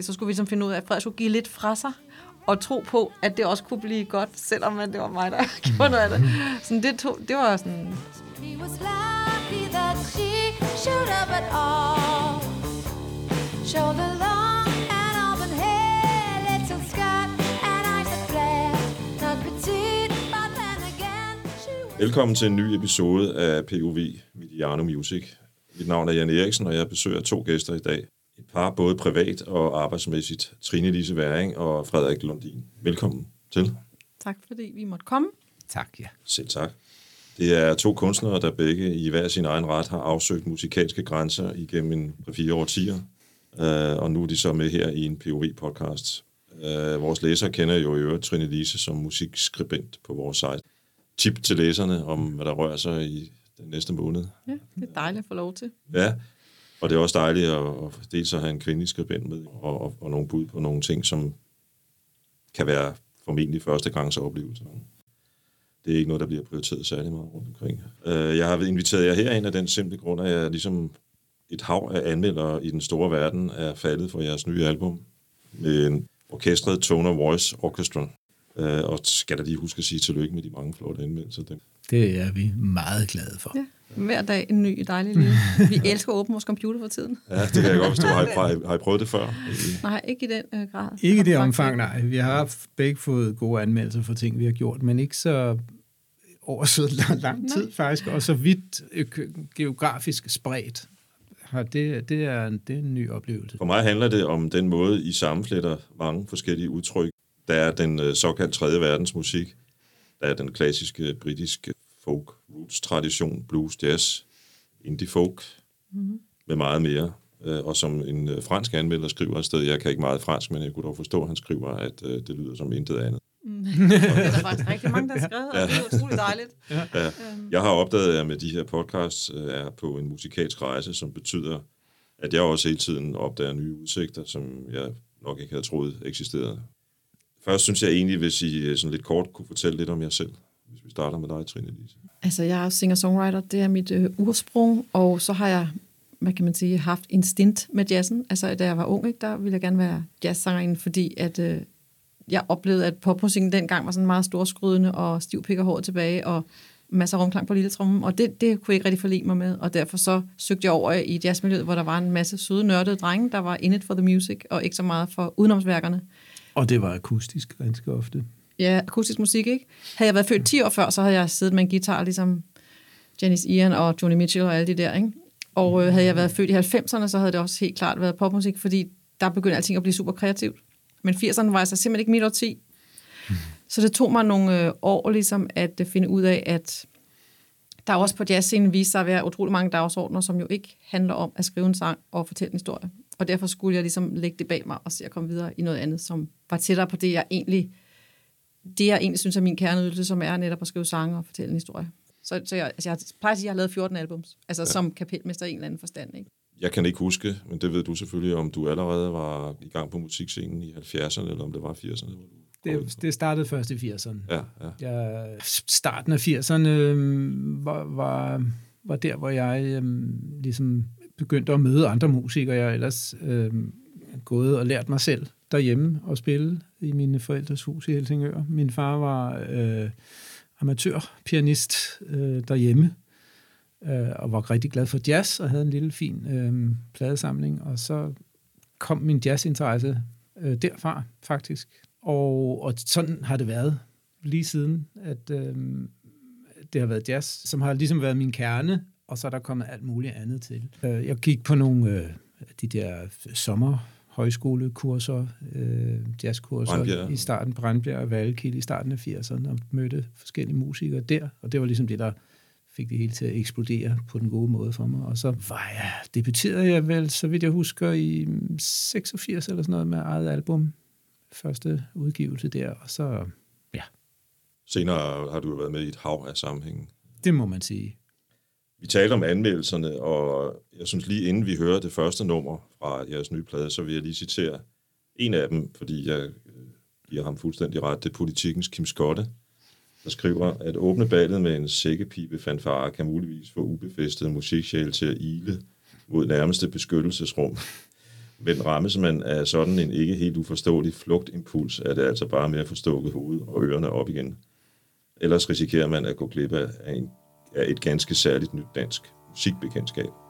Så skulle vi ligesom finde ud af, at Frederik skulle give lidt fra sig, og tro på, at det også kunne blive godt, selvom det var mig, der gjorde noget af det. Sådan, det, tog, det var sådan... That. Show the long and auburn hair, little skirt and eyes flare. Not petite, but then again... Velkommen til en ny episode af POV, Mediano Music. Mit navn er Jan Eriksen, og jeg besøger to gæster i dag et par, både privat og arbejdsmæssigt. Trine Lise Væring og Frederik Lundin. Velkommen til. Tak fordi vi måtte komme. Tak, ja. Selv tak. Det er to kunstnere, der begge i hver sin egen ret har afsøgt musikalske grænser igennem en fire årtier. Uh, og nu er de så med her i en POV-podcast. Uh, øh, vores læsere kender jo i øvrigt Trine Lise som musikskribent på vores site. Tip til læserne om, hvad der rører sig i den næste måned. Ja, det er dejligt at få lov til. Ja, og det er også dejligt at, at dels at have en kvindelig skribent med, og, og, og nogle bud på nogle ting, som kan være formentlig første gangs oplevelse. Det er ikke noget, der bliver prioriteret særlig meget rundt omkring. Uh, jeg har inviteret jer herind af den simple grund, at jeg ligesom et hav af anmeldere i den store verden er faldet for jeres nye album med en orkestret Tone of Voice Orchestra. Uh, og skal da lige huske at sige tillykke med de mange flotte anmeldelser. Det er vi meget glade for. Ja. Hver dag en ny dejlig liv. Vi elsker at åbne vores computer for tiden. Ja, det kan jeg godt forstå. Har I, har I prøvet det før? Nej, ikke i den uh, grad. Ikke i det omfang, nej. Vi har begge fået gode anmeldelser for ting, vi har gjort, men ikke så over så lang, tid nej. faktisk, og så vidt geografisk spredt. Det, det, er, det er en ny oplevelse. For mig handler det om den måde, I sammenfletter mange forskellige udtryk. Der er den uh, såkaldte tredje verdens musik. Der er den klassiske britiske folk, roots, tradition, blues, jazz, indie folk, mm-hmm. med meget mere. Øh, og som en øh, fransk anmelder skriver et sted, jeg kan ikke meget fransk, men jeg kunne dog forstå, at han skriver, at øh, det lyder som intet andet. Mm. det er der faktisk rigtig mange, der har skrevet, ja. og det er utroligt dejligt. Ja. Ja. Øhm. Jeg har opdaget, at jeg med de her podcasts er på en musikalsk rejse, som betyder, at jeg også hele tiden opdager nye udsigter, som jeg nok ikke havde troet eksisterede. Først synes jeg egentlig, hvis I sådan lidt kort kunne fortælle lidt om jer selv. Hvis vi starter med dig, Trine Lise. Altså, jeg er singer-songwriter, det er mit øh, ursprung, og så har jeg, hvad kan man sige, haft instinkt med jazzen. Altså, da jeg var ung, ikke, der ville jeg gerne være jazzsangerinde, fordi at, øh, jeg oplevede, at popmusikken dengang var sådan meget storskrydende, og stiv pikker håret tilbage, og masser af rumklang på lille trummen, og det, det kunne jeg ikke rigtig forlige mig med, og derfor så søgte jeg over i jazzmiljøet, hvor der var en masse søde, nørdede drenge, der var in it for the music, og ikke så meget for udenomsværkerne. Og det var akustisk ganske ofte. Ja, akustisk musik, ikke? Havde jeg været født 10 år før, så havde jeg siddet med en guitar, ligesom Janice Ian og Johnny Mitchell og alle de der, ikke? Og øh, havde jeg været født i 90'erne, så havde det også helt klart været popmusik, fordi der begyndte alting at blive super kreativt. Men 80'erne var altså simpelthen ikke mit årti. Så det tog mig nogle øh, år ligesom at øh, finde ud af, at der også på jazzscenen viste sig at være utrolig mange dagsordner, som jo ikke handler om at skrive en sang og fortælle en historie. Og derfor skulle jeg ligesom lægge det bag mig og se at komme videre i noget andet, som var tættere på det, jeg egentlig det, jeg egentlig synes er min kerneydelse, som er netop at skrive sange og fortælle en historie. Så, så jeg, altså jeg plejer at sige, at jeg har lavet 14 albums, altså ja. som kapelmester i en eller anden forstand. Ikke? Jeg kan ikke huske, men det ved du selvfølgelig, om du allerede var i gang på musikscenen i 70'erne, eller om det var 80'erne. Det, det startede først i 80'erne. Ja, ja. Jeg, starten af 80'erne øh, var, var, var der, hvor jeg øh, ligesom begyndte at møde andre musikere, jeg ellers øh, gået og lært mig selv derhjemme og spille i mine forældres hus i Helsingør. Min far var øh, amatørpianist øh, derhjemme, øh, og var rigtig glad for jazz, og havde en lille fin øh, pladesamling, og så kom min jazzinteresse øh, derfra, faktisk. Og, og sådan har det været lige siden, at øh, det har været jazz, som har ligesom været min kerne, og så er der kommet alt muligt andet til. Øh, jeg gik på nogle øh, de der sommer højskolekurser, øh, jazzkurser Brandbjerg. i starten, Brandbjerg og Valkild i starten af 80'erne, og mødte forskellige musikere der, og det var ligesom det, der fik det hele til at eksplodere på den gode måde for mig. Og så var jeg, debuterede jeg vel, så vidt jeg husker, i 86 eller sådan noget med eget album. Første udgivelse der, og så, ja. Senere har du været med i et hav af sammenhængen. Det må man sige. Vi talte om anmeldelserne, og jeg synes lige inden vi hører det første nummer fra jeres nye plade, så vil jeg lige citere en af dem, fordi jeg øh, giver ham fuldstændig ret. Det er politikens Kim Skotte, der skriver, at åbne ballet med en sækkepipe fanfare kan muligvis få ubefæstede musiksjæl til at ile mod nærmeste beskyttelsesrum. Men rammes man af sådan en ikke helt uforståelig flugtimpuls, er det altså bare med at få stukket hovedet og ørerne op igen. Ellers risikerer man at gå glip af, en, er et ganske særligt nyt dansk musikbekendtskab.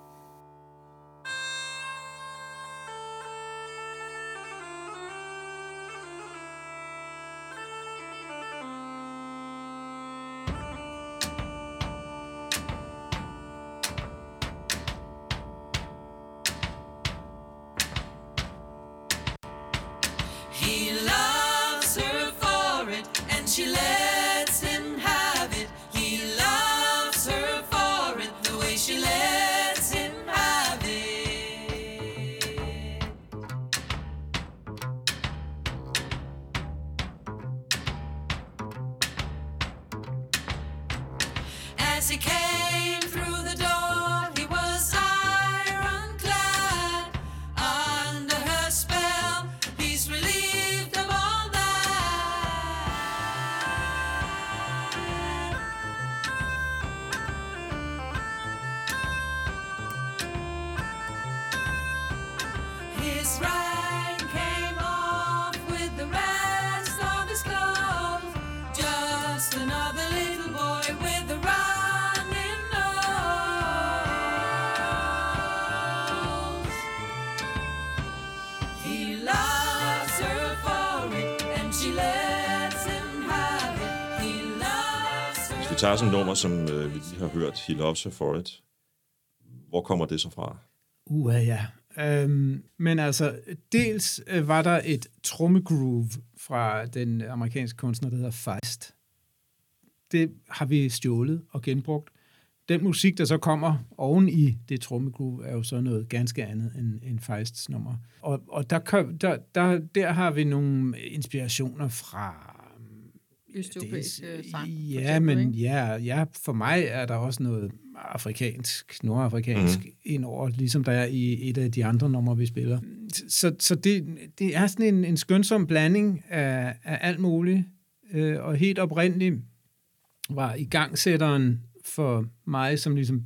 Har hørt, He Loves Her For It, hvor kommer det så fra? Uh, ja. Øhm, men altså, dels øh, var der et trommegroove fra den amerikanske kunstner, der hedder Feist. Det har vi stjålet og genbrugt. Den musik, der så kommer oven i det trommegroove, er jo så noget ganske andet end, end Feists nummer. Og, og der, der, der, der har vi nogle inspirationer fra østeuropæisk øh, sang. Ja, eksempel, men ja, ja, for mig er der også noget afrikansk, nordafrikansk mm. indover, ligesom der er i et af de andre numre, vi spiller. Så, så det, det er sådan en, en skønsom blanding af, af alt muligt, øh, og helt oprindeligt var i gangsætteren for mig, som ligesom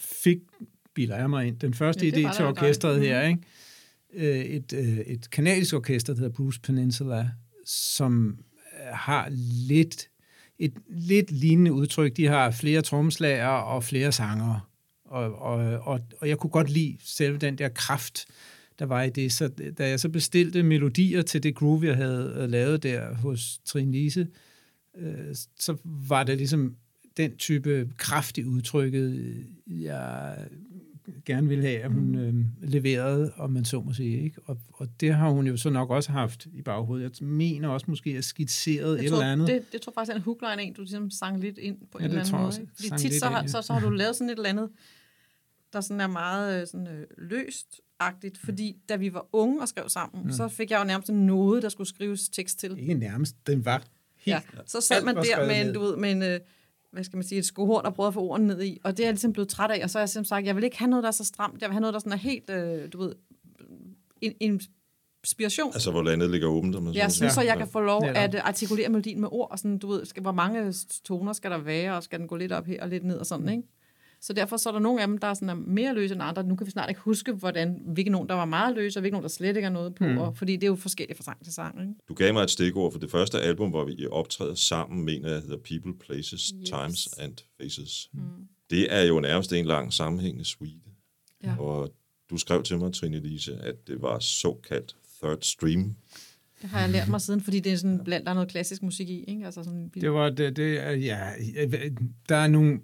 fik, biler jeg mig ind, den første ja, idé til orkestret her, ikke? Øh, et, øh, et kanadisk orkester, der hedder Bruce Peninsula, som har lidt et lidt lignende udtryk. De har flere tromslager og flere sangere. Og, og, og, og jeg kunne godt lide selv den der kraft, der var i det. Så da jeg så bestilte melodier til det groove, jeg havde øh, lavet der hos Trine Lise, øh, så var det ligesom den type kraft i udtrykket, jeg gerne ville have, at hun mm. øh, leverede, om man så må sige. Ikke? Og, og det har hun jo så nok også haft i baghovedet. Jeg mener også måske, at skitseret et tror, eller andet. Det, det tror faktisk er en hookline, en du ligesom sang lidt ind på ja, en eller anden måde. Også, Fordi tit så, har, så, så har du lavet sådan et eller andet, der sådan er meget øh, sådan, øh, løst agtigt, fordi da vi var unge og skrev sammen, mm. så fik jeg jo nærmest noget, der skulle skrives tekst til. Ikke nærmest, den var helt... Ja, så sad man der med en, du ved, med en, øh, hvad skal man sige, et skohorn, der prøvede at få ordene ned i. Og det er jeg ligesom blevet træt af. Og så har jeg simpelthen sagt, jeg vil ikke have noget, der er så stramt. Jeg vil have noget, der sådan er helt, øh, du ved, en, en inspiration. Altså, hvor landet ligger åbent. Om jeg synes, ja. så jeg kan få lov ja. at artikulere melodien med ord. Og sådan, du ved, skal, hvor mange toner skal der være, og skal den gå lidt op her og lidt ned og sådan, ikke? Så derfor så er der nogle af dem, der er, sådan, er mere løse end andre. Nu kan vi snart ikke huske, hvordan, hvilke nogen, der var meget løse, og hvilke nogen, der slet ikke er noget på. Mm. Og, fordi det er jo forskelligt fra sang til sang. Ikke? Du gav mig et stikord for det første album, hvor vi optræder sammen, mener jeg, hedder People, Places, yes. Times and Faces. Mm. Det er jo nærmest en lang sammenhængende suite. Ja. Og du skrev til mig, Trine Lise, at det var såkaldt third stream. Det har jeg lært mig siden, fordi det er sådan blandt der er noget klassisk musik i, ikke? Altså sådan, det var det, det ja, der er nogle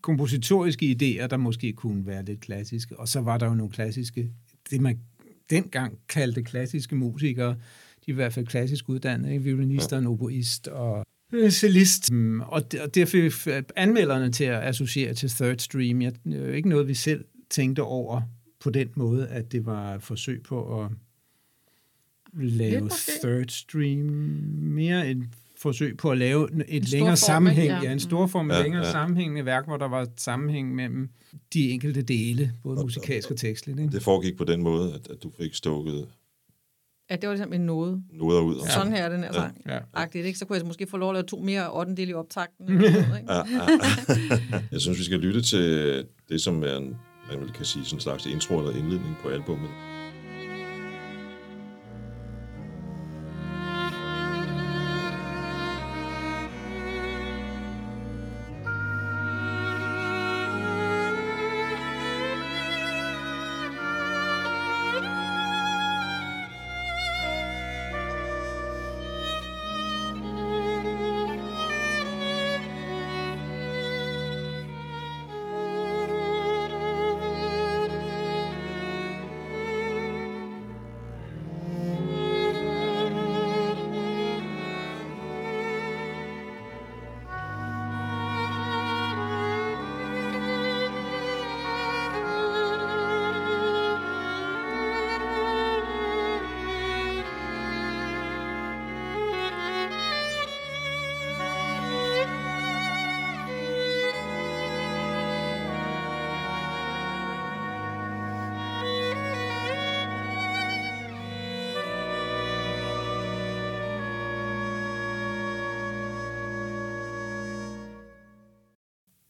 kompositoriske idéer, der måske kunne være lidt klassiske, og så var der jo nogle klassiske, det man dengang kaldte klassiske musikere, de er i hvert fald klassisk uddannede, ikke? violinist og en oboist og cellist. Mm, og, det, og derfor anmelderne til at associere til Third Stream, jeg, det er jo ikke noget, vi selv tænkte over på den måde, at det var et forsøg på at lave Third Stream mere en forsøg på at lave et længere sammenhæng, ja. ja, en stor form ja, længere ja. sammenhængende værk, hvor der var sammenhæng mellem de enkelte dele, både musikalsk og tekstligt. Ikke? Det foregik på den måde, at, at du fik stukket Ja, det var ligesom en node. Noder ud. Ja. Sådan her er den her sang. Ja. Agtigt, ikke? Så kunne jeg måske få lov at lave to mere ottendel i optakten. Eller noget, ikke? Ja, ja. jeg synes, vi skal lytte til det, som er en, man kan sige, sådan en slags intro eller indledning på albumet.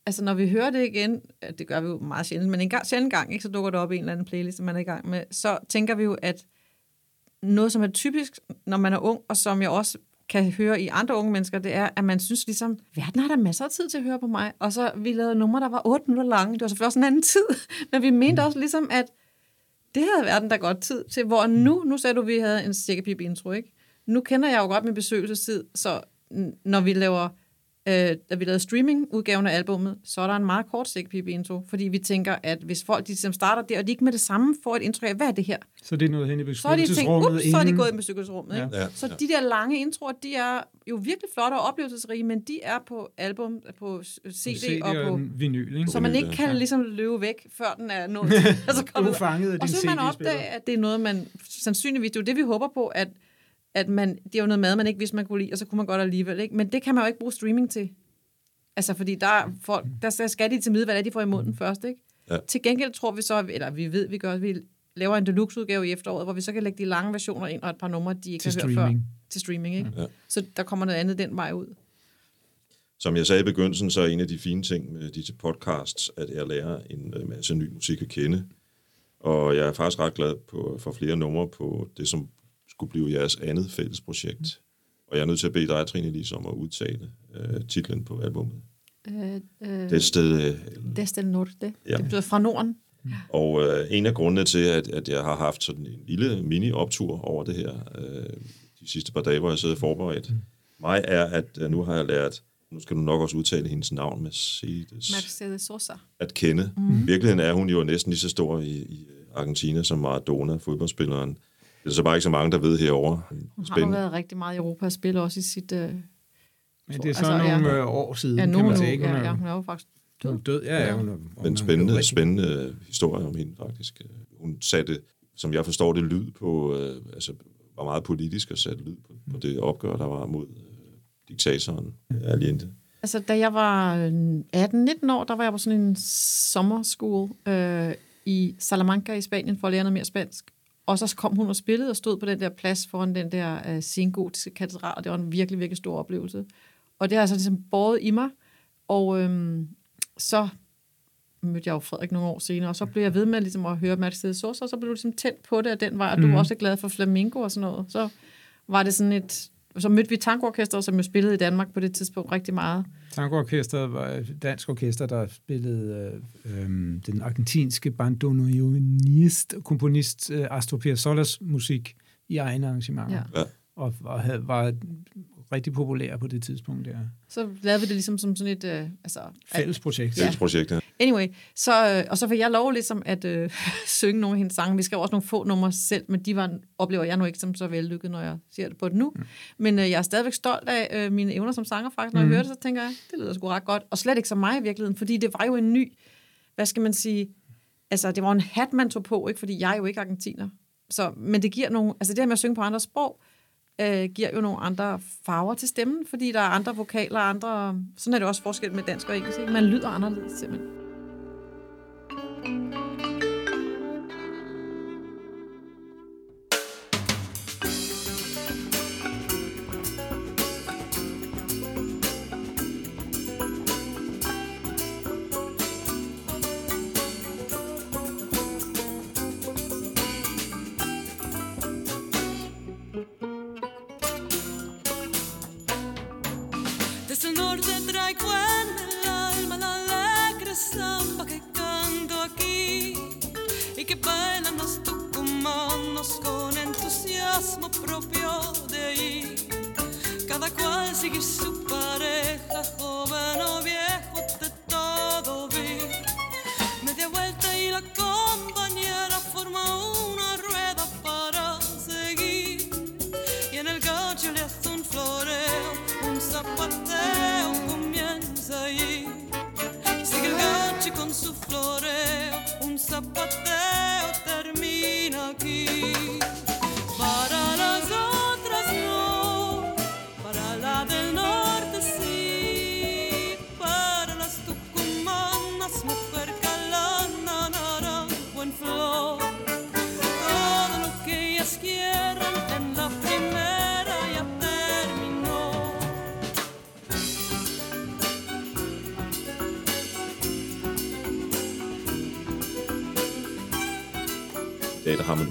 Altså når vi hører det igen, det gør vi jo meget sjældent, men en gang, sjældent gang, ikke, så dukker det op i en eller anden playlist, som man er i gang med, så tænker vi jo, at noget, som er typisk, når man er ung, og som jeg også kan høre i andre unge mennesker, det er, at man synes ligesom, verden har der masser af tid til at høre på mig. Og så vi lavede numre, der var 8 minutter lange. Det var selvfølgelig også en anden tid. Men vi mente også ligesom, at det havde verden da godt tid til. Hvor nu, nu sagde du, at vi havde en cirkapip intro, ikke? Nu kender jeg jo godt min besøgelsestid, så når vi laver øh, da vi lavede streaming-udgaven af albummet, så er der en meget kort sækpip intro, fordi vi tænker, at hvis folk de ligesom starter der, og de ikke med det samme får et indtryk af, hvad er det her? Så det er noget hen i Så er de tænkt, ups, så er de gået i besøgelsesrummet. Ja. Ikke? Ja, Så ja. de der lange introer, de er jo virkelig flotte og oplevelsesrige, men de er på album, på CD, CD og på... en vinyl, ikke? Så man ikke kan ligesom løbe væk, før den er nået altså kommet- Ufanget af og så vil man opdage, at det er noget, man sandsynligvis, det er jo det, vi håber på, at, at man, det er jo noget mad, man ikke vidste, man kunne lide, og så kunne man godt alligevel. Ikke? Men det kan man jo ikke bruge streaming til. Altså, fordi der, er folk, der skal- de til middag, hvad det er, de får i munden først, ikke? Ja. Til gengæld tror vi så, eller vi ved, vi gør, at vi laver en deluxe-udgave i efteråret, hvor vi så kan lægge de lange versioner ind, og et par numre, de ikke Til har hørt før. streaming. Til streaming, ikke? Ja. Så der kommer noget andet den vej ud. Som jeg sagde i begyndelsen, så er en af de fine ting med disse podcasts, at jeg lærer en øh, masse ny musik at kende. Og jeg er faktisk ret glad på, for flere numre på det, som skulle blive jeres andet fælles projekt. Og jeg er nødt til at bede dig, Trine Lise, om at udtale øh, titlen på albummet. Øh, øh, Det sted, øh, Destel Norte. Ja. Det betyder fra Norden. Og øh, en af grundene til, at, at jeg har haft sådan en lille mini-optur over det her øh, de sidste par dage, hvor jeg sidder forberedt, mig er, at øh, nu har jeg lært, nu skal du nok også udtale hendes navn, Mercedes, Mercedes Sosa. at kende. Mm. Virkeligheden er hun jo næsten lige så stor i, i Argentina som Maradona, fodboldspilleren. Det er så bare ikke så mange, der ved herovre. Hun har jo været rigtig meget i Europa og spiller også i sit... Øh, Men det er så Altså, ja. nogle øh, år siden, ja, kan nu, man sige. ikke? Hun ja, ja, hun er jo faktisk Hun er død, ja, ja. Hun er, Men spændende, spændende historie om hende, faktisk. Hun satte, som jeg forstår det, lyd på, øh, altså var meget politisk og satte lyd på, på det opgør, der var mod øh, diktatoren Allende. Altså, da jeg var øh, 18-19 år, der var jeg på sådan en sommerskole øh, i Salamanca i Spanien for at lære noget mere spansk. Og så kom hun og spillede og stod på den der plads foran den der øh, sengotiske katedral, og det var en virkelig, virkelig stor oplevelse. Og det har altså ligesom båret i mig. Og øhm, så mødte jeg jo Frederik nogle år senere, og så blev jeg ved med ligesom at høre Mercedes Sosa, og så blev du ligesom tændt på det af den vej, og du var også glad for flamenco og sådan noget. Så var det sådan et... Så mødte vi tangoorkestret, som jo spillede i Danmark på det tidspunkt rigtig meget. Tangoorkestret var et dansk orkester, der spillede øh, øh, den argentinske bandoneonist, komponist øh, Astor Piazzolla's musik i egne arrangementer. Ja. Ja. Og, og havde, var rigtig populær på det tidspunkt der. Så lavede vi det ligesom som sådan et... Øh, altså, Fælles projekt. Fælles projekt, ja. Anyway, så, øh, og så fik jeg lov ligesom at øh, synge nogle af hendes sange. Vi skrev også nogle få numre selv, men de var, oplever jeg nu ikke som så vellykket, når jeg ser det på det nu. Mm. Men øh, jeg er stadigvæk stolt af øh, mine evner som sanger faktisk. Når mm. jeg hører det, så tænker jeg, det lyder sgu ret godt. Og slet ikke som mig i virkeligheden, fordi det var jo en ny, hvad skal man sige, altså det var en hat, man tog på, ikke? fordi jeg er jo ikke argentiner. Så, men det giver nogle, altså det her med at synge på andre sprog, øh, giver jo nogle andre farver til stemmen, fordi der er andre vokaler, andre... Sådan er det også forskel med dansk og engelsk. Ikke? Man lyder anderledes simpelthen. Bailan los tucumanos con entusiasmo propio de ahí. Cada cual sigue su pareja, joven o viejo,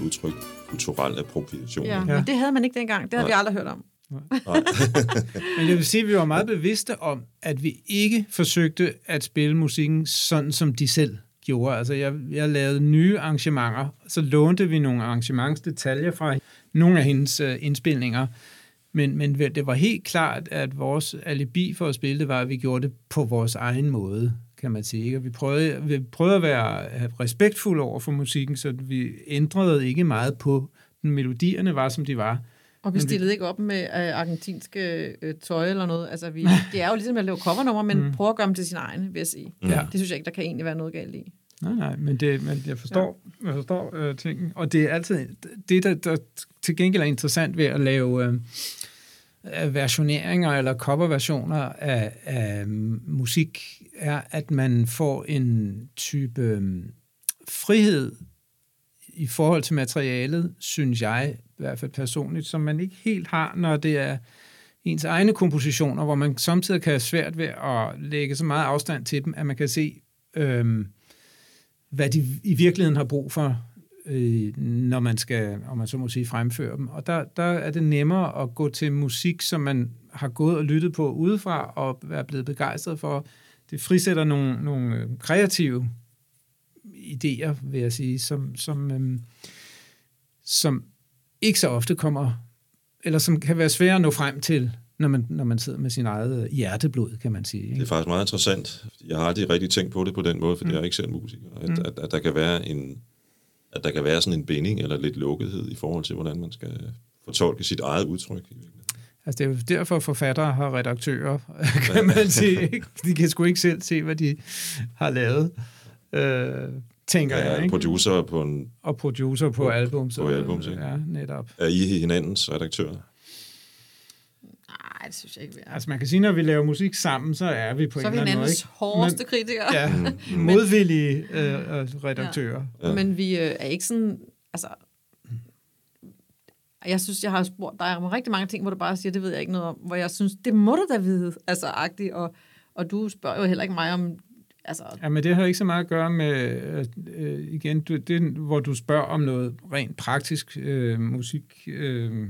udtryk kulturel appropriation. Ja, ikke? men det havde man ikke dengang. Det havde Nej. vi aldrig hørt om. Men jeg vil sige, at vi var meget bevidste om, at vi ikke forsøgte at spille musikken sådan, som de selv gjorde. Altså, jeg, jeg lavede nye arrangementer, så lånte vi nogle arrangementsdetaljer fra nogle af hendes uh, indspilninger, men, men det var helt klart, at vores alibi for at spille det var, at vi gjorde det på vores egen måde, kan man sige. ikke? Og vi prøvede, vi prøvede at være respektfulde over for musikken, så vi ændrede ikke meget på den. Melodierne var, som de var. Og vi Men vi- stillede ikke op med øh, argentinske øh, tøj eller noget. Altså, vi, det er jo ligesom at lave covernummer, men mm. prøve at gøre dem til sin egen, vil jeg sige. Ja. Det synes jeg ikke, der kan egentlig være noget galt i. Nej, nej, men, det, men jeg forstår, ja. jeg forstår øh, tingen. Og det er altid, det der, der til gengæld er interessant ved at lave øh, versioneringer eller coverversioner af, af musik, er, at man får en type øhm, frihed i forhold til materialet, synes jeg, i hvert fald personligt, som man ikke helt har, når det er ens egne kompositioner, hvor man samtidig kan have svært ved at lægge så meget afstand til dem, at man kan se, øhm, hvad de i virkeligheden har brug for, øh, når man skal, om man så må sige, fremføre dem. Og der, der er det nemmere at gå til musik, som man har gået og lyttet på udefra, og er blevet begejstret for. Det frisætter nogle, nogle øh, kreative idéer, vil jeg sige, som, som, øhm, som ikke så ofte kommer, eller som kan være svære at nå frem til, når man, når man sidder med sin eget hjerteblod, kan man sige. Det er Ikke? faktisk meget interessant. Jeg har aldrig rigtig tænkt på det på den måde, for mm. jeg er ikke selv musiker. At, mm. at, at, der kan være en, at der kan være sådan en binding eller lidt lukkethed i forhold til, hvordan man skal fortolke sit eget udtryk. Altså, det er jo derfor, forfattere har redaktører, kan man sige. De kan sgu ikke selv se, hvad de har lavet, øh, tænker Jeg jeg. Ikke? producer på en... Og producer på, På- album. Så, på albums, ikke? Ja, netop. Er I hinandens redaktør? Nej, det synes jeg ikke, vi er. Altså, man kan sige, når vi laver musik sammen, så er vi på Så er en vi eller anden måde. hinandens Ikke? hårdeste kritikere. Ja, Mm. modvillige øh, redaktører. Ja. Men vi øh, er ikke sådan, altså, jeg synes, jeg har spurgt dig om rigtig mange ting, hvor du bare siger, det ved jeg ikke noget om, hvor jeg synes, det må du da vide, altså agtigt, og, og du spørger jo heller ikke mig om, altså, Ja, men det har ikke så meget at gøre med, øh, øh, igen, du, det, hvor du spørger om noget rent praktisk øh, musik, øh,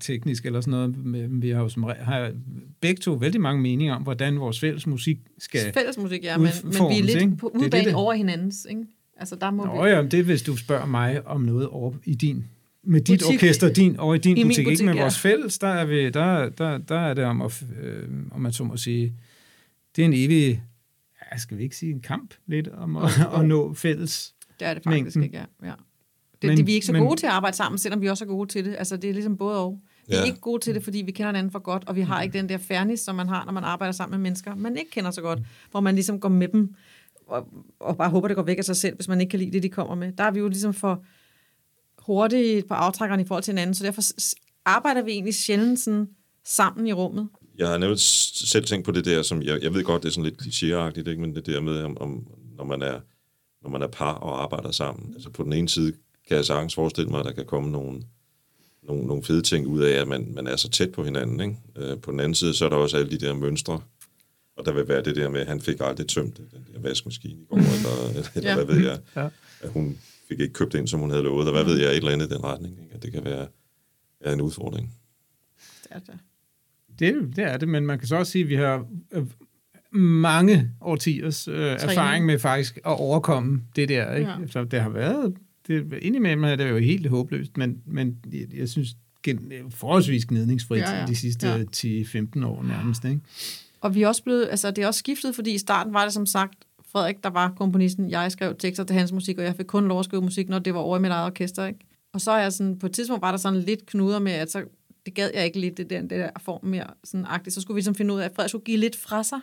teknisk eller sådan noget. Vi har jo som, har begge to vældig mange meninger om, hvordan vores fælles musik skal... fælles musik, ja, men, men vi er lidt ikke? på Det er det, det- over hinandens, ikke? Altså, der må Nå vi... ja, det er, hvis du spørger mig om noget over i din med dit Butik. orkester, din, over i din I butik, butik, ikke med ja. vores fælles, der er, vi, der, der, der er det om, at, øh, om man så må sige, det er en evig, ja, skal vi ikke sige en kamp lidt, om at, at nå fælles. Det er det faktisk mængden. ikke, ja. ja. Det, Men- det, vi er ikke så men- gode til at arbejde sammen, selvom vi også er gode til det. Altså, det er ligesom både og. Vi er Ja. ikke gode til det, fordi vi kender hinanden for godt, og vi har ikke den der fairness, som man har, når man arbejder sammen med mennesker, man ikke kender så godt, hvor man ligesom går med dem, og, og bare håber, det går væk af sig selv, hvis man ikke kan lide det, de kommer med. Der er vi jo ligesom for hurtige på aftrækkerne i forhold til hinanden, så derfor arbejder vi egentlig sjældent sådan sammen i rummet. Jeg har nævnt s- selv tænkt på det der, som jeg, jeg ved godt, det er sådan lidt klichéagtigt, ikke? men det der med, om, om, når, man er, når man er par og arbejder sammen. Altså på den ene side kan jeg sagtens forestille mig, at der kan komme nogle, nogle, nogle fede ting ud af, at man, man er så tæt på hinanden. Ikke? Øh, på den anden side, så er der også alle de der mønstre, og der vil være det der med, at han fik aldrig tømt den der vaskemaskine i går, eller, eller Ja. hvad ved jeg. Ja. At hun fik ikke købt ind, som hun havde lovet, og hvad ved jeg, et eller andet i den retning. Ikke? At det kan være er en udfordring. Det er det. Det, det er det, men man kan så også sige, at vi har øh, mange årtiers øh, erfaring med faktisk at overkomme det der. Ikke? Ja. Ja. Så det har været, det, indimellem er det jo helt håbløst, men, men jeg, jeg synes, gen, forholdsvis gnidningsfrit Ja, ja. de sidste Ja. ja. 10-15 år nærmest. Ikke? Og vi er også blevet, altså det er også skiftet, fordi i starten var det som sagt, Frederik, der var komponisten, jeg skrev tekster til hans musik, og jeg fik kun lov at skrive musik, når det var over i mit eget orkester, ikke? Og så er jeg sådan, på et tidspunkt var der sådan lidt knuder med, at så, det gad jeg ikke lidt, det der, det der form mere sådan agtigt. Så skulle vi ligesom finde ud af, at Frederik skulle give lidt fra sig,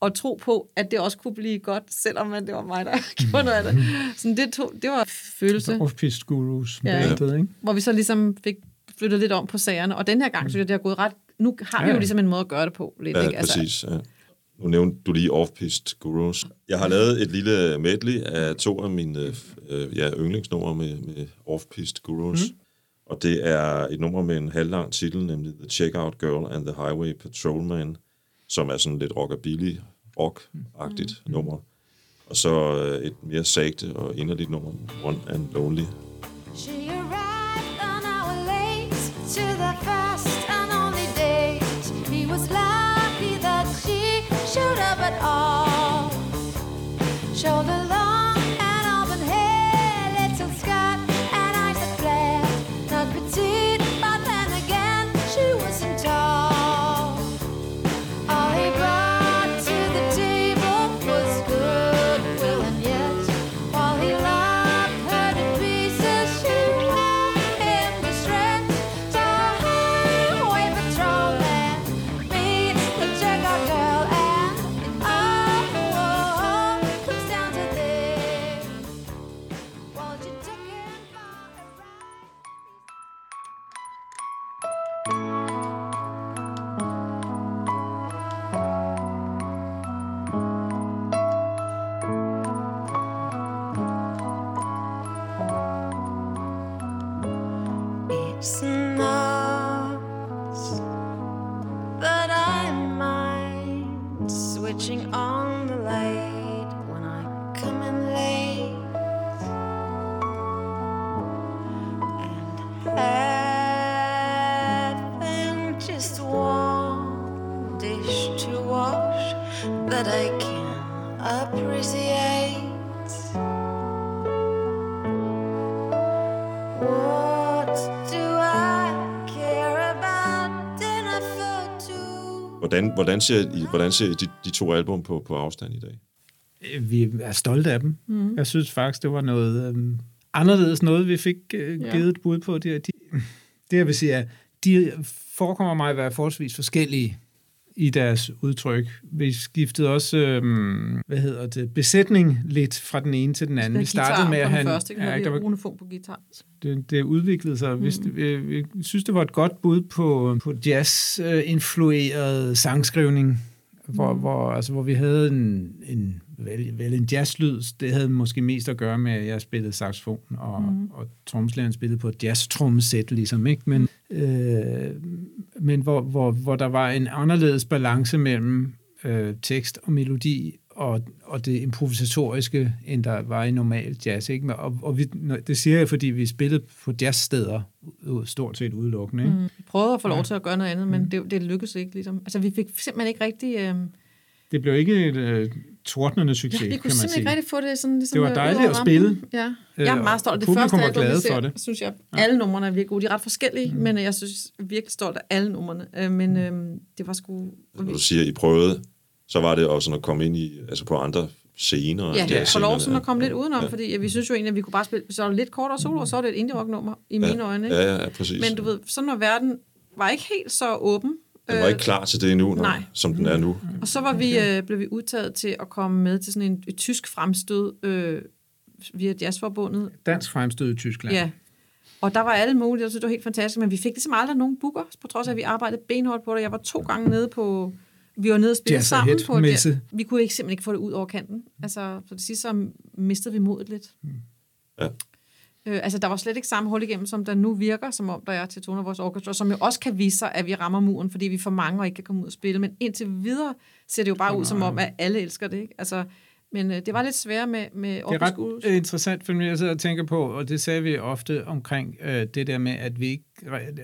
og tro på, at det også kunne blive godt, selvom man, det var mig, der gjorde noget af det. Sådan det, tog, det var følelse, Off-piste gurus Ja. bandet, ikke? hvor vi så ligesom fik flyttet lidt om på sagerne. Og den her gang, synes jeg, det har gået ret... Nu har vi Ja, jo ligesom en måde at gøre det på. Lidt, Ja, ikke? Altså, præcis. Ja. Nu nævnte du lige Off-Piste Gurus. Jeg har lavet et lille medley af to af mine øh, ja, yndlingsnumre med, med Off-Piste Gurus. Mm. Og det er et nummer med en halvlang titel, nemlig The Checkout Girl and the Highway Patrolman, som er sådan lidt rockabilly, rock-agtigt mm. nummer. Og så øh, et mere sagte og inderligt nummer, One and Lonely. She arrived an hour late to the first and only date. He was lucky that she showed up at all. Shoulder Hvordan, hvordan ser, I, hvordan ser I de, de to album på, på afstand i dag? Øh, Vi er stolte af dem. Mm. Jeg synes faktisk, det var noget øhm, anderledes noget, vi fik øh, Ja. givet et bud på. Det, de, det jeg vil sige er, de forekommer mig at være forholdsvis forskellige i deres udtryk. Vi skiftede også, øhm, hvad hedder det, besætning lidt fra den ene til den anden. Vi startede med at første, ikke? ja, der var, Rune på guitar. det, det udviklede sig. Mm. Vi, vi, vi synes, det var et godt bud på, på jazz-influeret sangskrivning, hvor, mm. hvor, altså, hvor vi havde en, en, vel, vel en jazzlyd. Det havde måske mest at gøre med, at jeg spillede saxofon, og, mm. og trommeslageren spillede på et jazz-trommesæt, ligesom. Ikke? Men, øh, men hvor, hvor, hvor der var en anderledes balance mellem øh, tekst og melodi, og, og det improvisatoriske, end der var i normal jazz. Ikke? Og, og vi, det siger jeg, fordi vi spillede på jazzsteder, stort set udelukkende. Ikke? Mm. Vi prøvede at få lov til at gøre noget andet, men det, det lykkedes ikke. Ligesom. Altså, vi fik simpelthen ikke rigtig... Øh, Det blev ikke et øh, tordnende succes, ja, vi kan kunne man simpelthen sige. ikke rigtig få det sådan... Ligesom, Det var øh, dejligt at spille. Ja. Øh, Jeg er meget stolt det første var album, glade for det. synes jeg, alle numrene er virkelig gode. De er ret forskellige, mm. men jeg synes virkelig stolt af alle numrene. Øh, men øh, det var sgu... Når du siger, I prøvede, så var det også at komme ind i, altså på andre scener. Ja, ja for lov sådan at komme lidt udenom, ja. fordi vi synes jo egentlig, at vi kunne bare spille, så lidt kortere solo, og så var det et indie rock nummer i mine øjne. Ikke? Ja, ja, ja, præcis. Men du ved, sådan når verden var ikke helt så åben, Den var ikke klar til det endnu, når, nej. som den er nu. Og så var vi, øh, blev vi udtaget til at komme med til sådan en et tysk fremstød øh, via Jazzforbundet. Dansk fremstød i Tyskland. Ja. Og der var alle mulige, synes, det var helt fantastisk, men vi fik ligesom aldrig nogen booker, på trods af, at vi arbejdede benhårdt på det. Jeg var to gange nede på, vi var nede og spille Jazz sammen på messe. det. Vi kunne ikke, simpelthen ikke få det ud over kanten. Altså, på det sidste, så mistede vi modet lidt. Ja. Øh, altså, der var slet ikke samme hul igennem, som der nu virker, som om der er til Tone Vores Orchestra, som jo også kan vise sig, at vi rammer muren, fordi vi er for mange og ikke kan komme ud og spille. Men indtil videre ser det jo bare ud som om, at alle elsker det. Ikke? Altså, men øh, det var lidt sværere med, med Det er ret øh, interessant, for jeg sidder og tænker på, og det sagde vi ofte omkring øh, det der med, at vi ikke,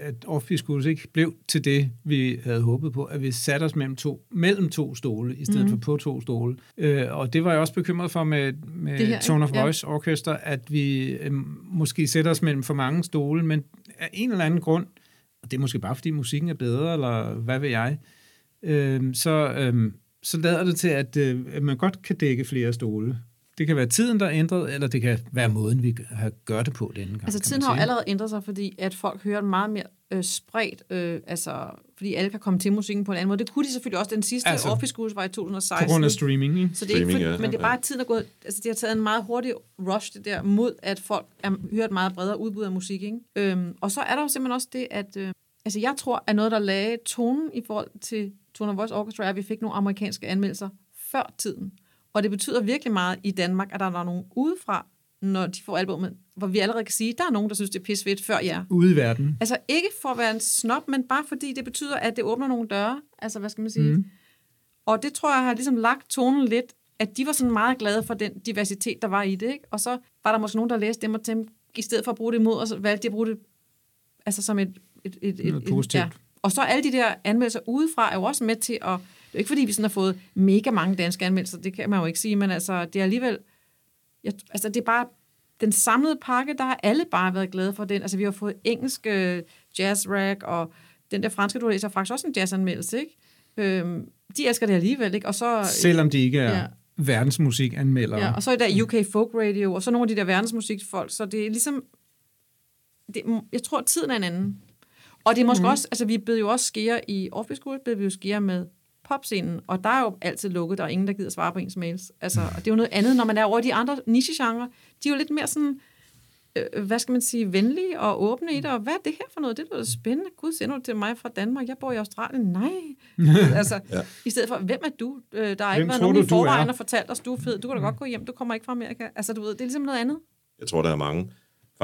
at Schools ikke blev til det, vi havde håbet på, at vi satte os mellem to, mellem to stole, i stedet Mhm. mm. for på to stole. Øh, og det var jeg også bekymret for med, med Det her, Tone of ja. Voice Orchestra, at vi øh, måske sætter os mellem for mange stole, men af en eller anden grund, og det er måske bare fordi musikken er bedre, eller hvad ved jeg, øh, så, øh, så lader det til, at, øh, at man godt kan dække flere stole. Det kan være tiden, der er ændret, eller det kan være måden, vi har gør det på denne gang. Altså tiden har allerede ændret sig, fordi at folk hører meget mere øh, spredt, øh, altså fordi alle kan komme til musikken på en anden måde. Det kunne de selvfølgelig også. Den sidste Altså, Office Schools var i 2016. På grund af streaming, ikke? Så det er ikke, Streaming, for, ja. men det er bare, at tiden er gået, altså det har taget en meget hurtig rush, det der, mod at folk er, hører et meget bredere udbud af musik, ikke? Øhm, og så er der jo simpelthen også det, at, øh, altså jeg tror, at noget, der lagde tonen i forhold til Tone of Voice Orchestra, er, at vi fik nogle amerikanske anmeldelser før tiden. Og det betyder virkelig meget i Danmark, at der er nogen udefra, når de får albumet, hvor vi allerede kan sige, at der er nogen, der synes, det er pisfedt før jer. Ude i verden. Altså ikke for at være en snob, men bare fordi det betyder, at det åbner nogle døre. Altså, hvad skal man sige? Mm. Og det tror jeg har ligesom lagt tonen lidt, at de var sådan meget glade for den diversitet, der var i det. Ikke? Og så var der måske nogen, der læste dem og tænkte, i stedet for at bruge det imod, og så valgte de at bruge det altså som et... et, et, et, Noget et positivt. ja. Og så alle de der anmeldelser udefra er jo også med til at... Det er ikke, fordi vi sådan har fået mega mange danske anmeldelser, det kan man jo ikke sige, men altså, det er alligevel... Jeg, altså, det er bare den samlede pakke, der har alle bare været glade for den. Altså, vi har fået engelsk øh, jazz rack, og den der franske, du læser, er faktisk også en jazzanmeldelse, ikke? Øhm, de elsker det alligevel, ikke? Og så, Selvom de ikke er Ja. verdensmusikanmeldere. Ja, og så er der UK Folk Radio, og så nogle af de der verdensmusikfolk, så det er ligesom, det, jeg tror, tiden er en anden. Og det er måske mm. også, altså vi blev jo også skære i Orpheus School, blev vi jo skære med popscenen, og der er jo altid lukket, der er ingen, der gider svare på ens mails. Altså, og det er jo noget andet, når man er over de andre nichegenre, de er jo lidt mere sådan, øh, hvad skal man sige, venlige og åbne i det, og hvad er det her for noget? Det lyder spændende. Gud, sender du til mig fra Danmark? Jeg bor i Australien. Nej. altså, ja. I stedet for, hvem er du? Øh, Der har ikke været nogen du, i forvejen er? og fortalt os, du er fed. Du kan da godt gå hjem, du kommer ikke fra Amerika. Altså, du ved, det er ligesom noget andet. Jeg tror, der er mange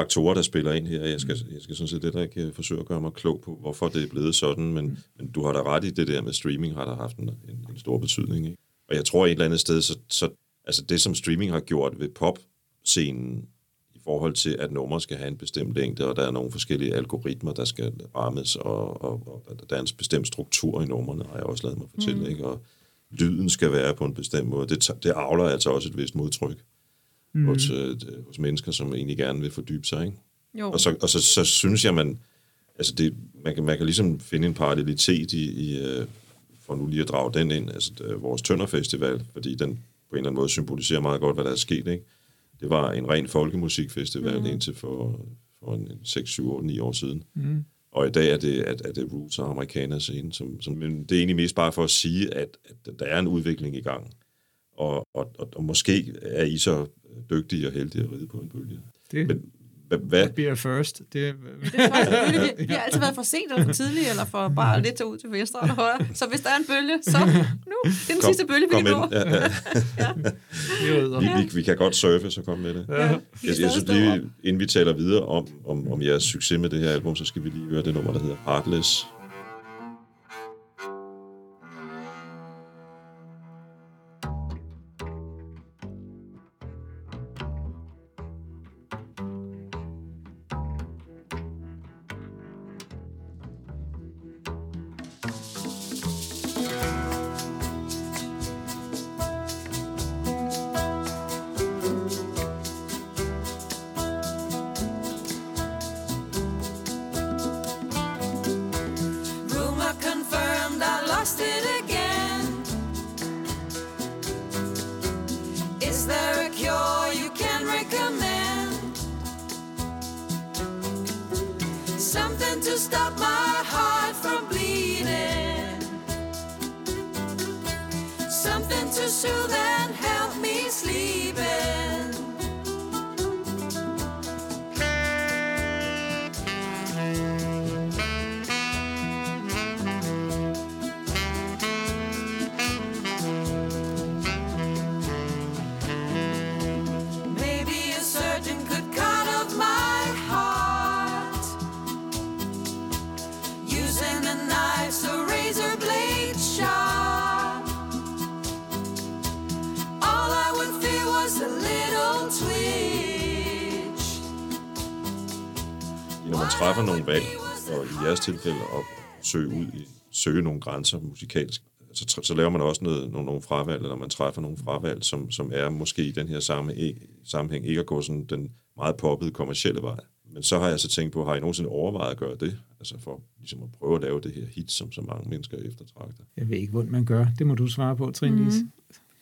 faktorer, der spiller ind her. Jeg skal, jeg skal sådan set lidt ikke forsøge at gøre mig klog på, hvorfor det er blevet sådan, men, men du har da ret i det der med streaming, har der haft en, en, en stor betydning. Ikke? Og jeg tror et eller andet sted, så, så altså det som streaming har gjort ved popscenen, i forhold til, at numre skal have en bestemt længde, og der er nogle forskellige algoritmer, der skal rammes, og, og, og der er en bestemt struktur i numrene, har jeg også lavet mig fortælle, mm. ikke? og lyden skal være på en bestemt måde. Det, det avler altså også et vist modtryk mm. hos, øh, hos mennesker, som egentlig gerne vil fordybe sig. Ikke? Jo. Og, så, og så, så synes jeg, man, altså det, man, kan, man kan ligesom finde en parallelitet i, i øh, for nu lige at drage den ind, altså øh, vores Tønderfestival, fordi den på en eller anden måde symboliserer meget godt, hvad der er sket. Ikke? Det var en ren folkemusikfestival mm. indtil for, for en, en 6, 7, 8, 9 år siden. Mm. Og i dag er det, at, at det Roots og amerikaner scene. Som, som, men det er egentlig mest bare for at sige, at, at der er en udvikling i gang. Og, og, og, og måske er I så dygtige og heldige at ride på en bølge. Det Men hvad, hvad, be a first. Det, Det tror jeg selvfølgelig. Vi, vi har altid været for sent eller for tidligt, eller for bare lidt til ud til venstre eller højre. Så hvis der er en bølge, så nu, det er den sidste bølge, vi kom kan nå. ind. Ja, ja. Vi, vi, vi kan godt surfe, så kom med det. Ja, Jeg, vi jeg er synes lige, inden vi taler videre om, om, om jeres succes med det her album, så skal vi lige høre det nummer, der hedder Heartless. To stop my jeres tilfælde at søge ud i, søge nogle grænser musikalsk, så, så laver man også noget, nogle, nogle fravalg, eller man træffer nogle fravalg, som, som er måske i den her sammenhæng, sammenhæng ikke at gå sådan den meget poppede kommercielle vej. Men så har jeg så tænkt på, har I nogensinde overvejet at gøre det? Altså for ligesom at prøve at lave det her hit, som så mange mennesker eftertragter. jeg ved ikke, hvordan man gør. Det må du svare på, Trine. Mm.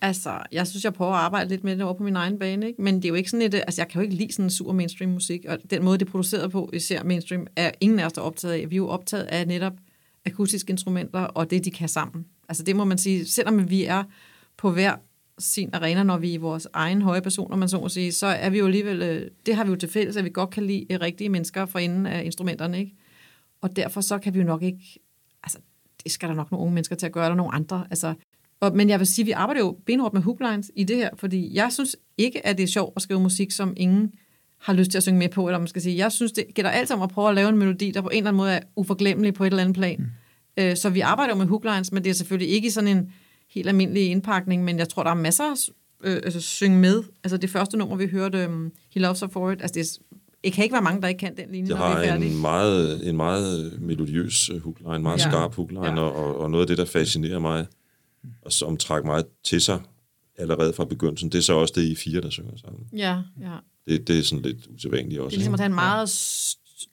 Altså, jeg synes, jeg prøver at arbejde lidt med det over på min egen bane, ikke? men det er jo ikke sådan et, altså jeg kan jo ikke lide sådan en super mainstream musik, og den måde, det er produceret på, især mainstream, er ingen af os, der er optaget af. Vi er jo optaget af netop akustiske instrumenter, og det, de kan sammen. Altså det må man sige, selvom vi er på hver sin arena, når vi er i vores egen høje personer, man så må sige, så er vi jo alligevel, øh, det har vi jo til fælles, at vi godt kan lide øh, rigtige mennesker for inden af instrumenterne, ikke? Og derfor så kan vi jo nok ikke, altså det skal der nok nogle unge mennesker til at gøre, eller nogle andre, altså og, men jeg vil sige, at vi arbejder jo benhårdt med hooklines i det her, fordi jeg synes ikke, at det er sjovt at skrive musik, som ingen har lyst til at synge med på, eller man skal sige, jeg synes, det gælder altid om at prøve at lave en melodi, der på en eller anden måde er uforglemmelig på et eller andet plan. Mm. Øh, så vi arbejder jo med hooklines, men det er selvfølgelig ikke i sådan en helt almindelig indpakning, men jeg tror, der er masser at øh, altså, synge med. Altså det første nummer, vi hørte, um, He Loves Her For It, altså det er det kan ikke være mange, der ikke kan den linje, Det når vi har er færdige. en meget, en meget melodiøs hookline, en meget Ja. skarp hookline, ja. og, og noget af det, der fascinerer mig, og som trækker mig til sig allerede fra begyndelsen, det er så også det, I fire, der synger sammen. Ja, ja. Det, det er sådan lidt usædvanligt også. Det er ligesom at have en meget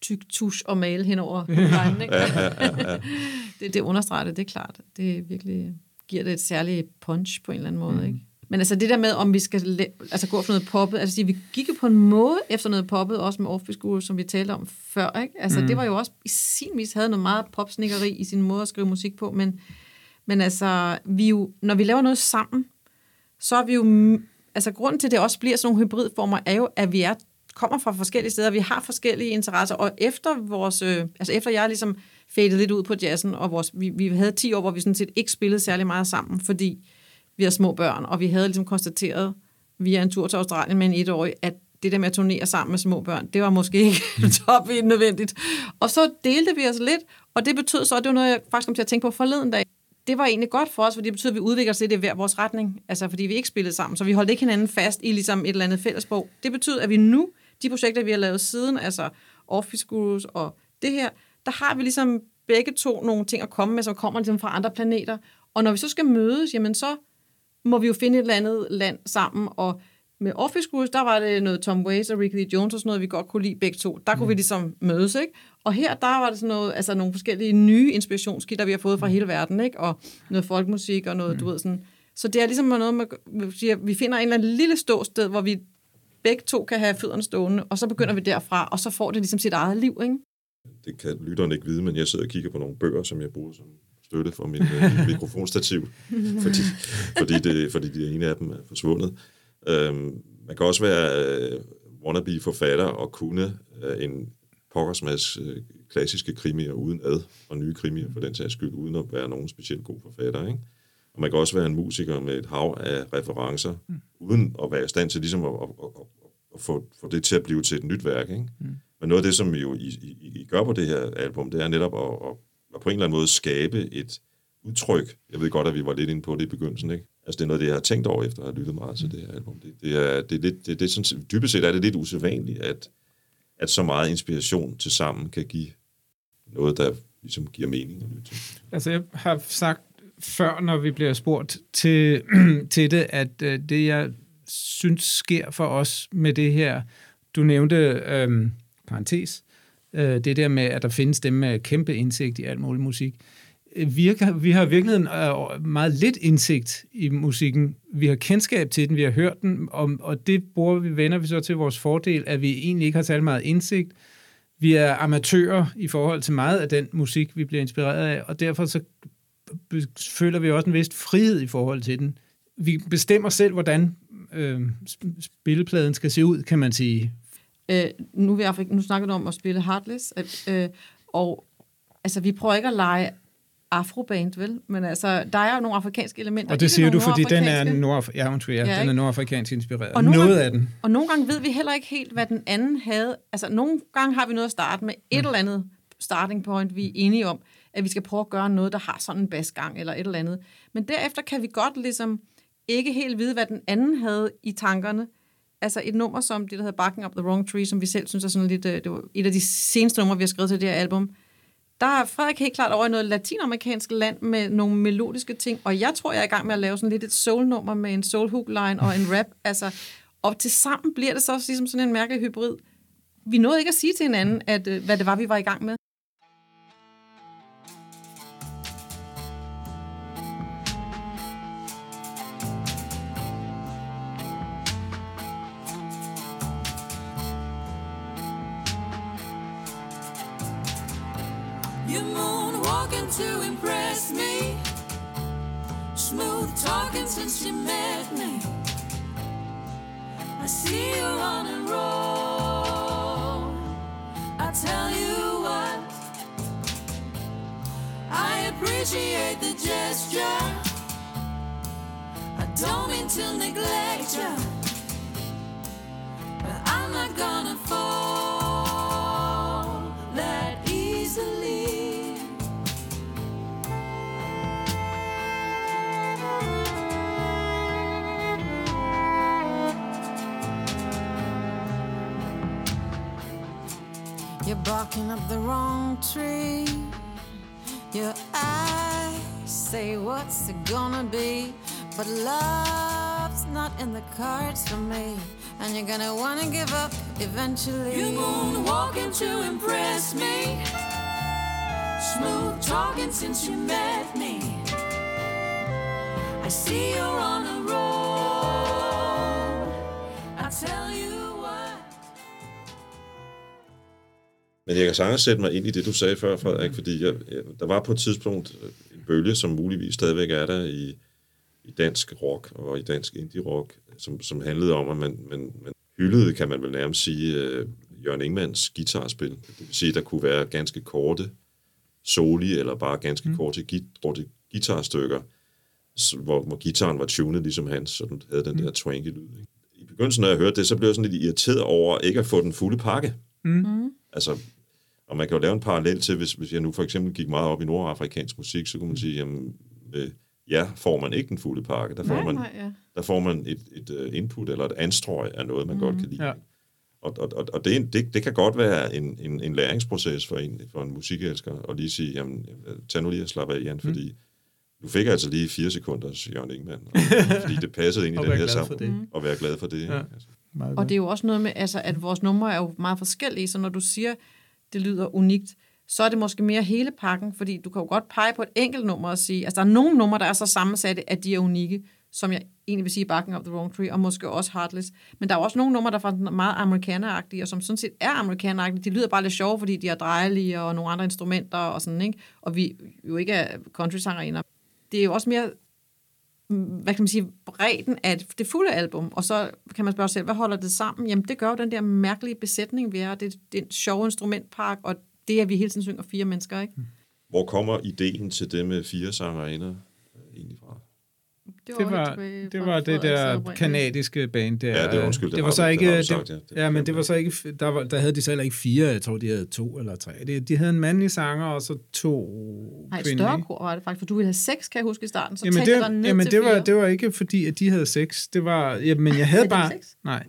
tyk tusch og male henover hovedlinen, ikke? Ja, ja, ja, ja. det, det understreger det, det er klart. Det virkelig giver det et særligt punch på en eller anden måde, mm. ikke? Men altså det der med, om vi skal altså gå for noget poppet, altså vi gik jo på en måde efter noget poppet, også med Offbeat School, som vi talte om før, ikke? Altså mm. det var jo også, i sin vis havde noget meget popsnikkeri i sin måde at skrive musik på, men, men altså, vi jo, når vi laver noget sammen, så er vi jo, altså grunden til, at det også bliver sådan nogle hybridformer, er jo, at vi er, kommer fra forskellige steder, vi har forskellige interesser, og efter vores, øh, altså efter jeg ligesom fadede lidt ud på jazzen, og vores, vi, vi havde 10 år, hvor vi sådan set ikke spillede særlig meget sammen, fordi vi har små børn, og vi havde ligesom konstateret via en tur til Australien med en etårig, at det der med at turnere sammen med små børn, det var måske ikke top nødvendigt. Og så delte vi os lidt, og det betød så, og det var noget, jeg faktisk kom til at tænke på forleden dag, det var egentlig godt for os, fordi det betød, at vi udvikler os lidt i hver vores retning. Altså, fordi vi ikke spillede sammen, så vi holdt ikke hinanden fast i ligesom et eller andet fællesbog. Det betyder, at vi nu, de projekter, vi har lavet siden, altså Office Gurus og det her, der har vi ligesom begge to nogle ting at komme med, som kommer ligesom fra andre planeter. Og når vi så skal mødes, jamen så må vi jo finde et eller andet land sammen, og med Office Schools, der var det noget Tom Waits og Ricky Lee Jones og sådan noget, vi godt kunne lide begge to. Der kunne vi ligesom mødes, ikke? Og her, der var det sådan noget, altså nogle forskellige nye inspirationskilder, vi har fået fra hele verden, ikke? Og noget folkmusik og noget, du ved sådan. Så det er ligesom noget, man siger, vi finder en eller anden lille ståsted, hvor vi begge to kan have fødderne stående, og så begynder vi derfra, og så får det ligesom sit eget liv, ikke? Det kan lytteren ikke vide, men jeg sidder og kigger på nogle bøger, som jeg bruger som støtte for min øh, mikrofonstativ, fordi, fordi, det, fordi de ene af dem er forsvundet. Øhm, man kan også være øh, wannabe forfatter og kunne øh, en pokkers masse øh, klassiske krimier uden ad, og nye krimier for den sags skyld, uden at være nogen specielt god forfatter. Ikke? Og man kan også være en musiker med et hav af referencer, mm. uden at være i stand til ligesom at, at, at, at, få, få det til at blive til et nyt værk. Ikke? Mm. Men noget af det, som jo I, I, I gør på det her album, det er netop at, at, at på en eller anden måde skabe et udtryk. Jeg ved godt, at vi var lidt inde på det i begyndelsen, ikke? Altså, det er noget, det jeg har tænkt over, efter at have lyttet meget til det her album. Det, det er, det er det, det er sådan, dybest set er det lidt usædvanligt, at, at så meget inspiration til sammen kan give noget, der ligesom giver mening at lytte til. Altså, jeg har sagt før, når vi bliver spurgt til, til det, at øh, det, jeg synes sker for os med det her, du nævnte, øh, parentes, øh, det der med, at der findes dem med kæmpe indsigt i alt mulig musik. Øh, vi vi har virkelig virkeligheden øh, meget lidt indsigt i musikken. Vi har kendskab til den, vi har hørt den, og, og det bruger vi, vender vi så til vores fordel, at vi egentlig ikke har særlig meget indsigt. Vi er amatører i forhold til meget af den musik, vi bliver inspireret af, og derfor så føler vi også en vis frihed i forhold til den. Vi bestemmer selv, hvordan øh, spillepladen skal se ud, kan man sige. Øh, nu, er vi nu snakker du om at spille Heartless, øh, øh og altså, vi prøver ikke at lege afroband, vel? Men altså, der er jo nogle afrikanske elementer. Og det siger du, fordi den er, nordafrikanske. nord, ja, undskyld, ja, Ja, den er nordafrikansk inspireret. Og Noget gange- af den. Og nogle gange ved vi heller ikke helt, hvad den anden havde. Altså, nogle gange har vi noget at starte med. Et Mm. eller andet starting point, vi er enige om, at vi skal prøve at gøre noget, der har sådan en basgang eller et eller andet. Men derefter kan vi godt ligesom ikke helt vide, hvad den anden havde i tankerne. Altså et nummer som det, der hedder Barking Up the Wrong Tree, som vi selv synes er sådan lidt, øh, det var et af de seneste numre, vi har skrevet til det her album. Der er Frederik helt klart over i noget latinamerikansk land med nogle melodiske ting, og jeg tror, jeg er i gang med at lave sådan lidt et soul-nummer med en soul hook line og en rap. Altså, og til sammen bliver det så også ligesom sådan en mærkelig hybrid. Vi nåede ikke at sige til hinanden, at, øh, hvad det var, vi var i gang med. Moonwalking to impress me. Smooth talking since you met me. I see you on a roll. I tell you what, I appreciate the gesture. I don't mean to neglect you, but I'm not gonna fall barking up the wrong tree. Your eyes say what's it gonna be, but love's not in the cards for me. And you're gonna wanna give up eventually. You moonwalking to impress me. Smooth talking since you met me. I see you're on a Men jeg kan sagtens sætte mig ind i det, du sagde før, Frederik, fordi jeg, jeg, der var på et tidspunkt en bølge, som muligvis stadigvæk er der i, i dansk rock og i dansk indie-rock, som, som handlede om, at man, man, man hyldede, kan man vel nærmest sige, uh, Jørgen Ingmans guitarspil. Det vil sige, at der kunne være ganske korte soli, eller bare ganske mm. korte, git, korte guitarstykker, hvor, hvor gitaren var tunet ligesom hans, så den havde den der twanky lyd. Ikke? I begyndelsen, når jeg hørte det, så blev jeg sådan lidt irriteret over ikke at få den fulde pakke. Mm. Altså, og man kan jo lave en parallel til, hvis, hvis jeg nu for eksempel gik meget op i nordafrikansk musik, så kunne man sige, jamen, øh, ja, får man ikke den fulde pakke. Der får, Nej, man, nej, ja. der får man et, et uh, input eller et anstrøg af noget, man mm. godt kan lide. Ja. Og, og, og, og det, det, det kan godt være en, en, en læringsproces for en, for en musikelsker, at lige sige, jamen, tag nu lige og slap af, Jan, fordi du fik altså lige fire sekunders Jørgen Ingman, og, fordi det passede ind i den her sammen, og være glad for det. Ja. Altså. Og det er jo også noget med, altså, at vores numre er jo meget forskellige, så når du siger, det lyder unikt, så er det måske mere hele pakken, fordi du kan jo godt pege på et enkelt nummer og sige, altså der er nogle numre, der er så sammensatte, at de er unikke, som jeg egentlig vil sige Barking Up the Wrong Tree, og måske også Heartless. Men der er også nogle numre, der er meget amerikaneragtige, og som sådan set er amerikaneragtige. De lyder bare lidt sjove, fordi de er drejelige og nogle andre instrumenter og sådan, ikke? Og vi jo ikke er country-sangerinder. Det er jo også mere hvad kan man sige, bredden af det fulde album, og så kan man spørge sig selv, hvad holder det sammen? Jamen, det gør jo den der mærkelige besætning, vi er. Det, det er en sjov instrumentpark, og det er, at vi hele tiden synger fire mennesker, ikke? Hvor kommer ideen til det med fire sangerinder egentlig fra? Det var, det var det Frederiks der oprindelige. kanadiske band der. Ja, det er undskyld, det det var du- så det ikke, det, sagt, ja. Det ja, men det var så ikke, der, var, der havde de så heller ikke fire, jeg tror, de havde to eller tre. De, de havde en mandlig sanger, og så to Nej, et kvindelige. større kor var det faktisk, for du ville have seks, kan jeg huske i starten, så Jamen, det, ned jamen til det, var, fire. det var ikke fordi, at de havde sex. Det var, ja, men jeg havde de bare... sex? Nej.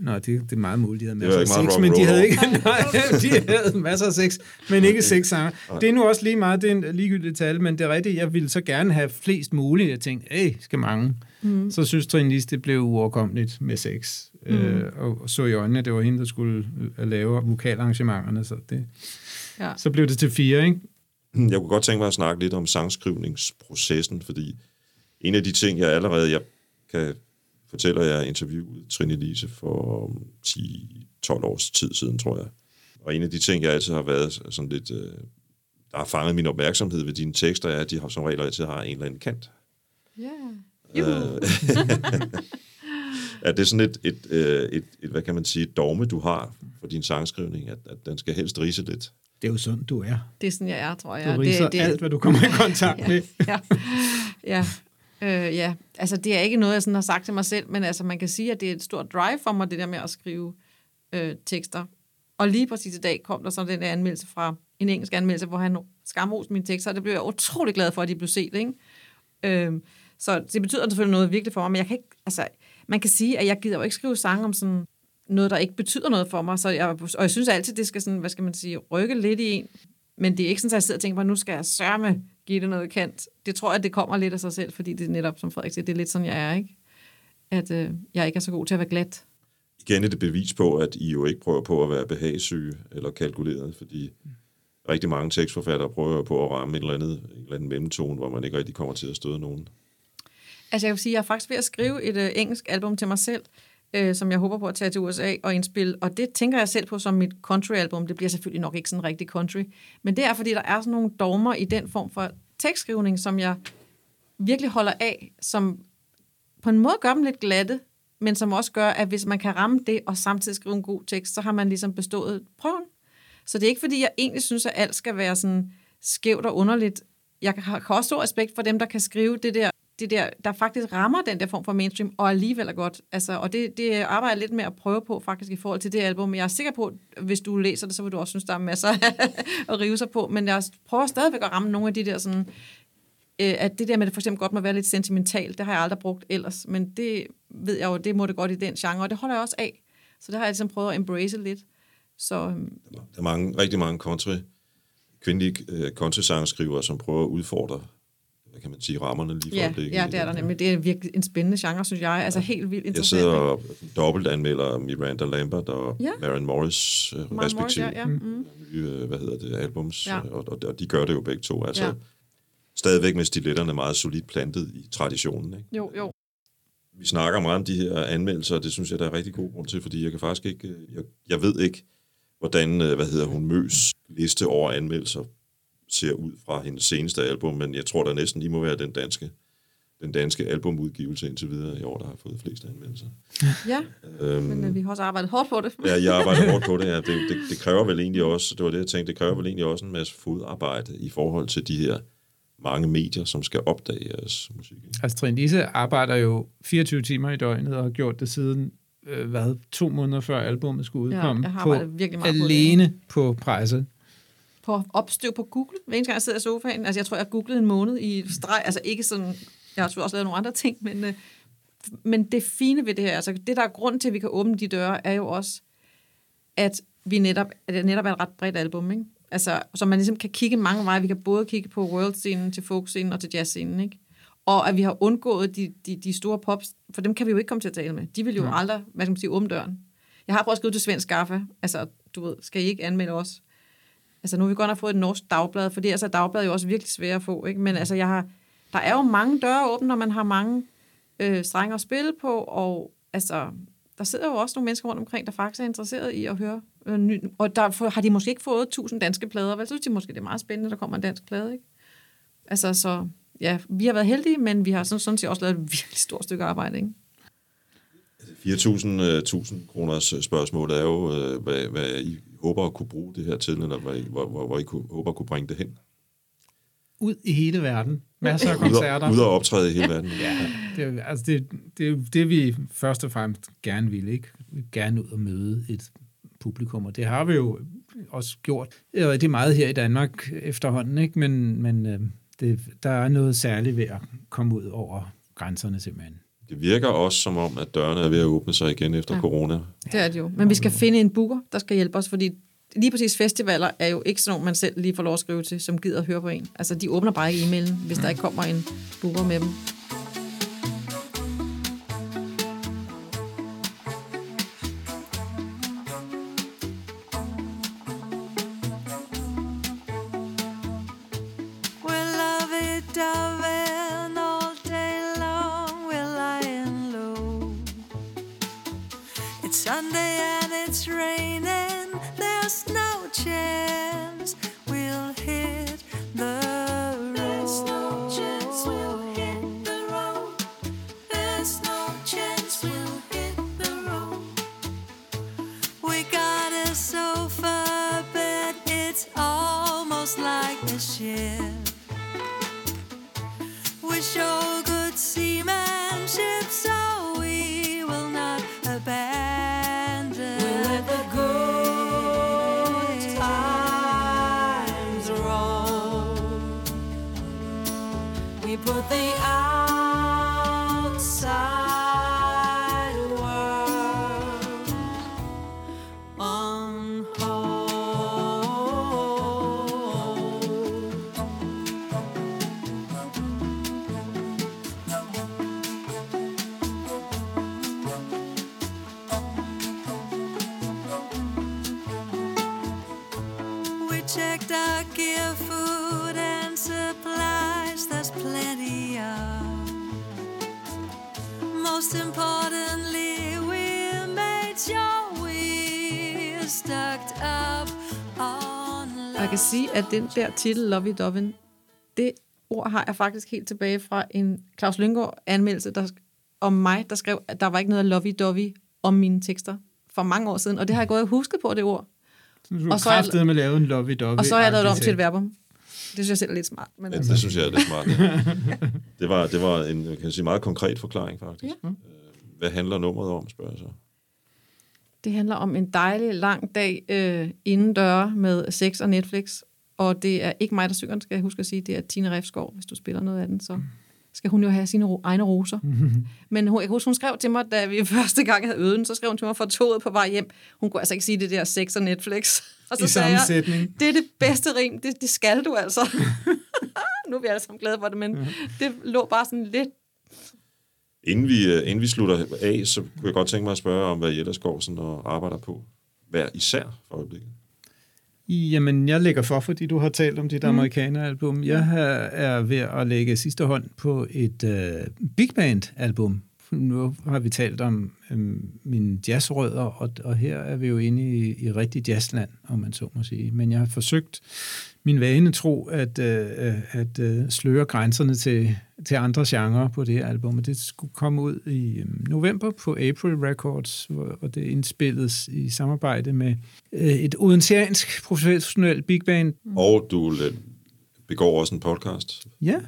Nå, det, det er meget muligt, de havde masser af sex, men de havde ikke... Nej, de havde masser af sex, men ikke sex sanger. Det er nu også lige meget, det er en ligegyldig tal, men det er rigtigt, jeg ville så gerne have flest muligt. Jeg tænkte, hey, skal mange. Mm. Så synes Trine Lis, det blev uoverkommeligt med sex. Mm. Øh, og, og så i øjnene, at det var hende, der skulle øh, lave vokalarrangementerne, så det... Ja. Så blev det til fire, ikke? Jeg kunne godt tænke mig at snakke lidt om sangskrivningsprocessen, fordi en af de ting, jeg allerede jeg kan fortælle, at jeg interviewede Trine Lise for um, 10-12 års tid siden, tror jeg. Og en af de ting, jeg altid har været sådan lidt, øh, der har fanget min opmærksomhed ved dine tekster, er, at de har som regel altid har en eller anden kant. Ja. Øh, er det sådan et, et, øh, et, et, hvad kan man sige, et dogme, du har for din sangskrivning, at, at den skal helst rise lidt? Det er jo sådan, du er. Det er sådan, jeg er, tror jeg. Du riser det, det, alt, hvad du kommer i kontakt med. ja. ja. Øh, ja, altså det er ikke noget, jeg sådan har sagt til mig selv, men altså man kan sige, at det er et stort drive for mig, det der med at skrive øh, tekster. Og lige præcis i dag kom der så den der anmeldelse fra, en engelsk anmeldelse, hvor han skamroste mine tekster, og det blev jeg utrolig glad for, at de blev set, ikke? Øh, så det betyder selvfølgelig noget virkelig for mig, men jeg kan ikke, altså, man kan sige, at jeg gider jo ikke skrive sange om sådan noget, der ikke betyder noget for mig, så jeg, og jeg synes altid, det skal sådan, hvad skal man sige, rykke lidt i en, men det er ikke sådan, at jeg sidder og tænker på, at nu skal jeg sørme give det noget kant. Det tror jeg, det kommer lidt af sig selv, fordi det er netop, som Frederik siger, det er lidt sådan, jeg er, ikke? At øh, jeg ikke er så god til at være glat. Igen er det bevis på, at I jo ikke prøver på at være behagssyge eller kalkuleret, fordi rigtig mange tekstforfattere prøver på at ramme et eller andet, en eller anden mellemtone, hvor man ikke rigtig kommer til at støde nogen. Altså jeg vil sige, jeg er faktisk ved at skrive et øh, engelsk album til mig selv, øh, som jeg håber på at tage til USA og indspille. Og det tænker jeg selv på som mit country-album. Det bliver selvfølgelig nok ikke sådan rigtig country. Men det er, fordi der er sådan nogle dogmer i den form for tekstskrivning, som jeg virkelig holder af, som på en måde gør dem lidt glatte, men som også gør, at hvis man kan ramme det og samtidig skrive en god tekst, så har man ligesom bestået prøven. Så det er ikke, fordi jeg egentlig synes, at alt skal være sådan skævt og underligt. Jeg har også stor respekt for dem, der kan skrive det der, det der, der faktisk rammer den der form for mainstream, og alligevel er godt. Altså, og det, det arbejder jeg lidt med at prøve på, faktisk, i forhold til det album. Jeg er sikker på, at hvis du læser det, så vil du også synes, der er masser at rive sig på. Men jeg prøver stadigvæk at ramme nogle af de der sådan, øh, at det der med, at det for eksempel godt må være lidt sentimentalt, det har jeg aldrig brugt ellers, men det ved jeg jo, det må det godt i den genre, og det holder jeg også af. Så det har jeg ligesom prøvet at embrace lidt. Så øhm, Der er mange, rigtig mange country, kvindelige øh, country-sangskrivere, som prøver at udfordre, hvad kan man sige, rammerne lige for ja, øjeblikket. ja, det er der nemlig. Det er virkelig en spændende genre, synes jeg. Altså helt vildt Jeg interessant. sidder ikke? og dobbeltanmelder Miranda Lambert og Ja. Maren Morris, øh, Maren Morris, respektive ja, ja. Mm. nye, øh, hvad hedder det, albums, Ja. ja. og, og, og de gør det jo begge to. Altså, Ja. ja. stadigvæk med stiletterne meget solidt plantet i traditionen. Ikke? Jo, jo. Vi snakker meget om de her anmeldelser, og det synes jeg, der er rigtig god grund til, fordi jeg kan faktisk ikke, øh, jeg, jeg ved ikke, hvordan, øh, hvad hedder hun, Møs liste over anmeldelser ser ud fra hendes seneste album, men jeg tror da næsten lige må være den danske, den danske albumudgivelse indtil videre i år, der har fået flest anmeldelser. Ja, Øhm, men øh, vi har også arbejdet hårdt på det. Ja, jeg arbejder hårdt på det. Ja. Det, det. Det kræver vel egentlig også, det var det, jeg tænkte, det kræver vel egentlig også en masse fodarbejde i forhold til de her mange medier, som skal opdage jeres musik. Altså, Trine Lise arbejder jo 24 timer i døgnet og har gjort det siden, øh, hvad, to måneder før albumet skulle Ja, udkomme. jeg har på, arbejdet virkelig meget på det. alene på presse. På opstøv på Google, hver eneste gang jeg sidder i sofaen. Altså, jeg tror, jeg googlede en måned i streg. Altså, ikke sådan... Jeg har også lavet nogle andre ting, men, øh, men det fine ved det her, altså det, der er grund til, at vi kan åbne de døre, er jo også, at vi netop, at det netop er et ret bredt album, ikke? Altså, så man ligesom kan kigge mange veje. Vi kan både kigge på world-scenen, til folk-scenen og til jazz-scenen, ikke? Og at vi har undgået de, de, de store pops, for dem kan vi jo ikke komme til at tale med. De vil jo ja. aldrig, hvad skal man sige, åbne døren. Jeg har prøvet at skrive til Svend Skaffe, altså, du ved, skal I ikke anmelde os? Altså, nu har vi godt nok fået et norsk dagblad, for det er altså dagblad jo også virkelig svært at få, ikke? Men altså, jeg har, der er jo mange døre åbne, når man har mange øh, strenge at spille på, og altså, der sidder jo også nogle mennesker rundt omkring, der faktisk er interesseret i at høre øh, ny, og der har de måske ikke fået 1000 danske plader, vel? Så synes de måske, det er meget spændende, der kommer en dansk plade, ikke? Altså, så ja, vi har været heldige, men vi har sådan, sådan set også lavet et virkelig stort stykke arbejde, ikke? Altså, 4.000 1000 øh, kroners øh, spørgsmål er jo, øh, hvad, hvad I håber at kunne bruge det her til, eller hvad I, hvor, hvor, hvor I kunne, håber at kunne bringe det hen. Ud i hele verden. Masser af koncerter. ud og optræde i hele verden. Ja, det, er- altså det, det er det, vi først og fremmest gerne vil, ikke? Vi vil gerne ud og møde et publikum, og det har vi jo også gjort øh, rigtig meget her i Danmark efterhånden, ikke? Men, men øh, det, der er noget særligt ved at komme ud over grænserne simpelthen. Det virker også som om, at dørene er ved at åbne sig igen efter Ja. corona. Det er det jo. Men vi skal finde en booker, der skal hjælpe os, fordi lige præcis festivaler er jo ikke sådan nogle, man selv lige får lov at skrive til, som gider at høre på en. Altså, de åbner bare ikke e-mailen, hvis der ikke kommer en booker med dem. At den der titel, Lovey Dovin, det ord har jeg faktisk helt tilbage fra en Claus Lyngård anmeldelse der, om mig, der skrev, at der var ikke noget lovey dovey om mine tekster for mange år siden. Og det har jeg gået og husket på, det ord. Så du Og så er jeg- med at lave en lovey-dovey. Og så har jeg lavet det om til et verbum. Det synes jeg selv er lidt smart. Men Ja, altså, det synes jeg er lidt smart. ja. Det var, det var en kan jeg sige, meget konkret forklaring, faktisk. Ja. Øh, Hvad handler nummeret om, spørger jeg så? det handler om en dejlig, lang dag øh, indendøre med sex og Netflix. Og det er ikke mig, der synger den, skal jeg huske at sige. Det er Tine Refskov, hvis du spiller noget af den. Så skal hun jo have sine ro- egne roser. Mm-hmm. Men hun, jeg kan huske, hun skrev til mig, da vi første gang havde øvet den, så skrev hun til mig fra toget på vej hjem. Hun kunne altså ikke sige det der sex og Netflix. Og så I sagde samme jeg, sætning. det er det bedste rim, det, det skal du altså. nu er vi alle sammen glade for det, men det lå bare sådan lidt Inden vi, øh, inden vi slutter af, så kunne jeg godt tænke mig at spørge om, hvad I ellers går sådan og arbejder på. Hver især for øjeblikket. Jamen, jeg lægger for, fordi du har talt om dit Mm. amerikaneralbum. Jeg har, er ved at lægge sidste hånd på et uh, big band-album. Nu har vi talt om øhm, mine jazzrødder, og, og her er vi jo inde i, i rigtig jazzland, om man så må sige. Men jeg har forsøgt min vane tro at, øh, at øh, sløre grænserne til, til andre genrer på det her album. Og det skulle komme ud i øh, november på April Records, hvor, hvor det indspilles i samarbejde med øh, et odenseansk professionelt big band. Og du øh, begår også en podcast. Ja.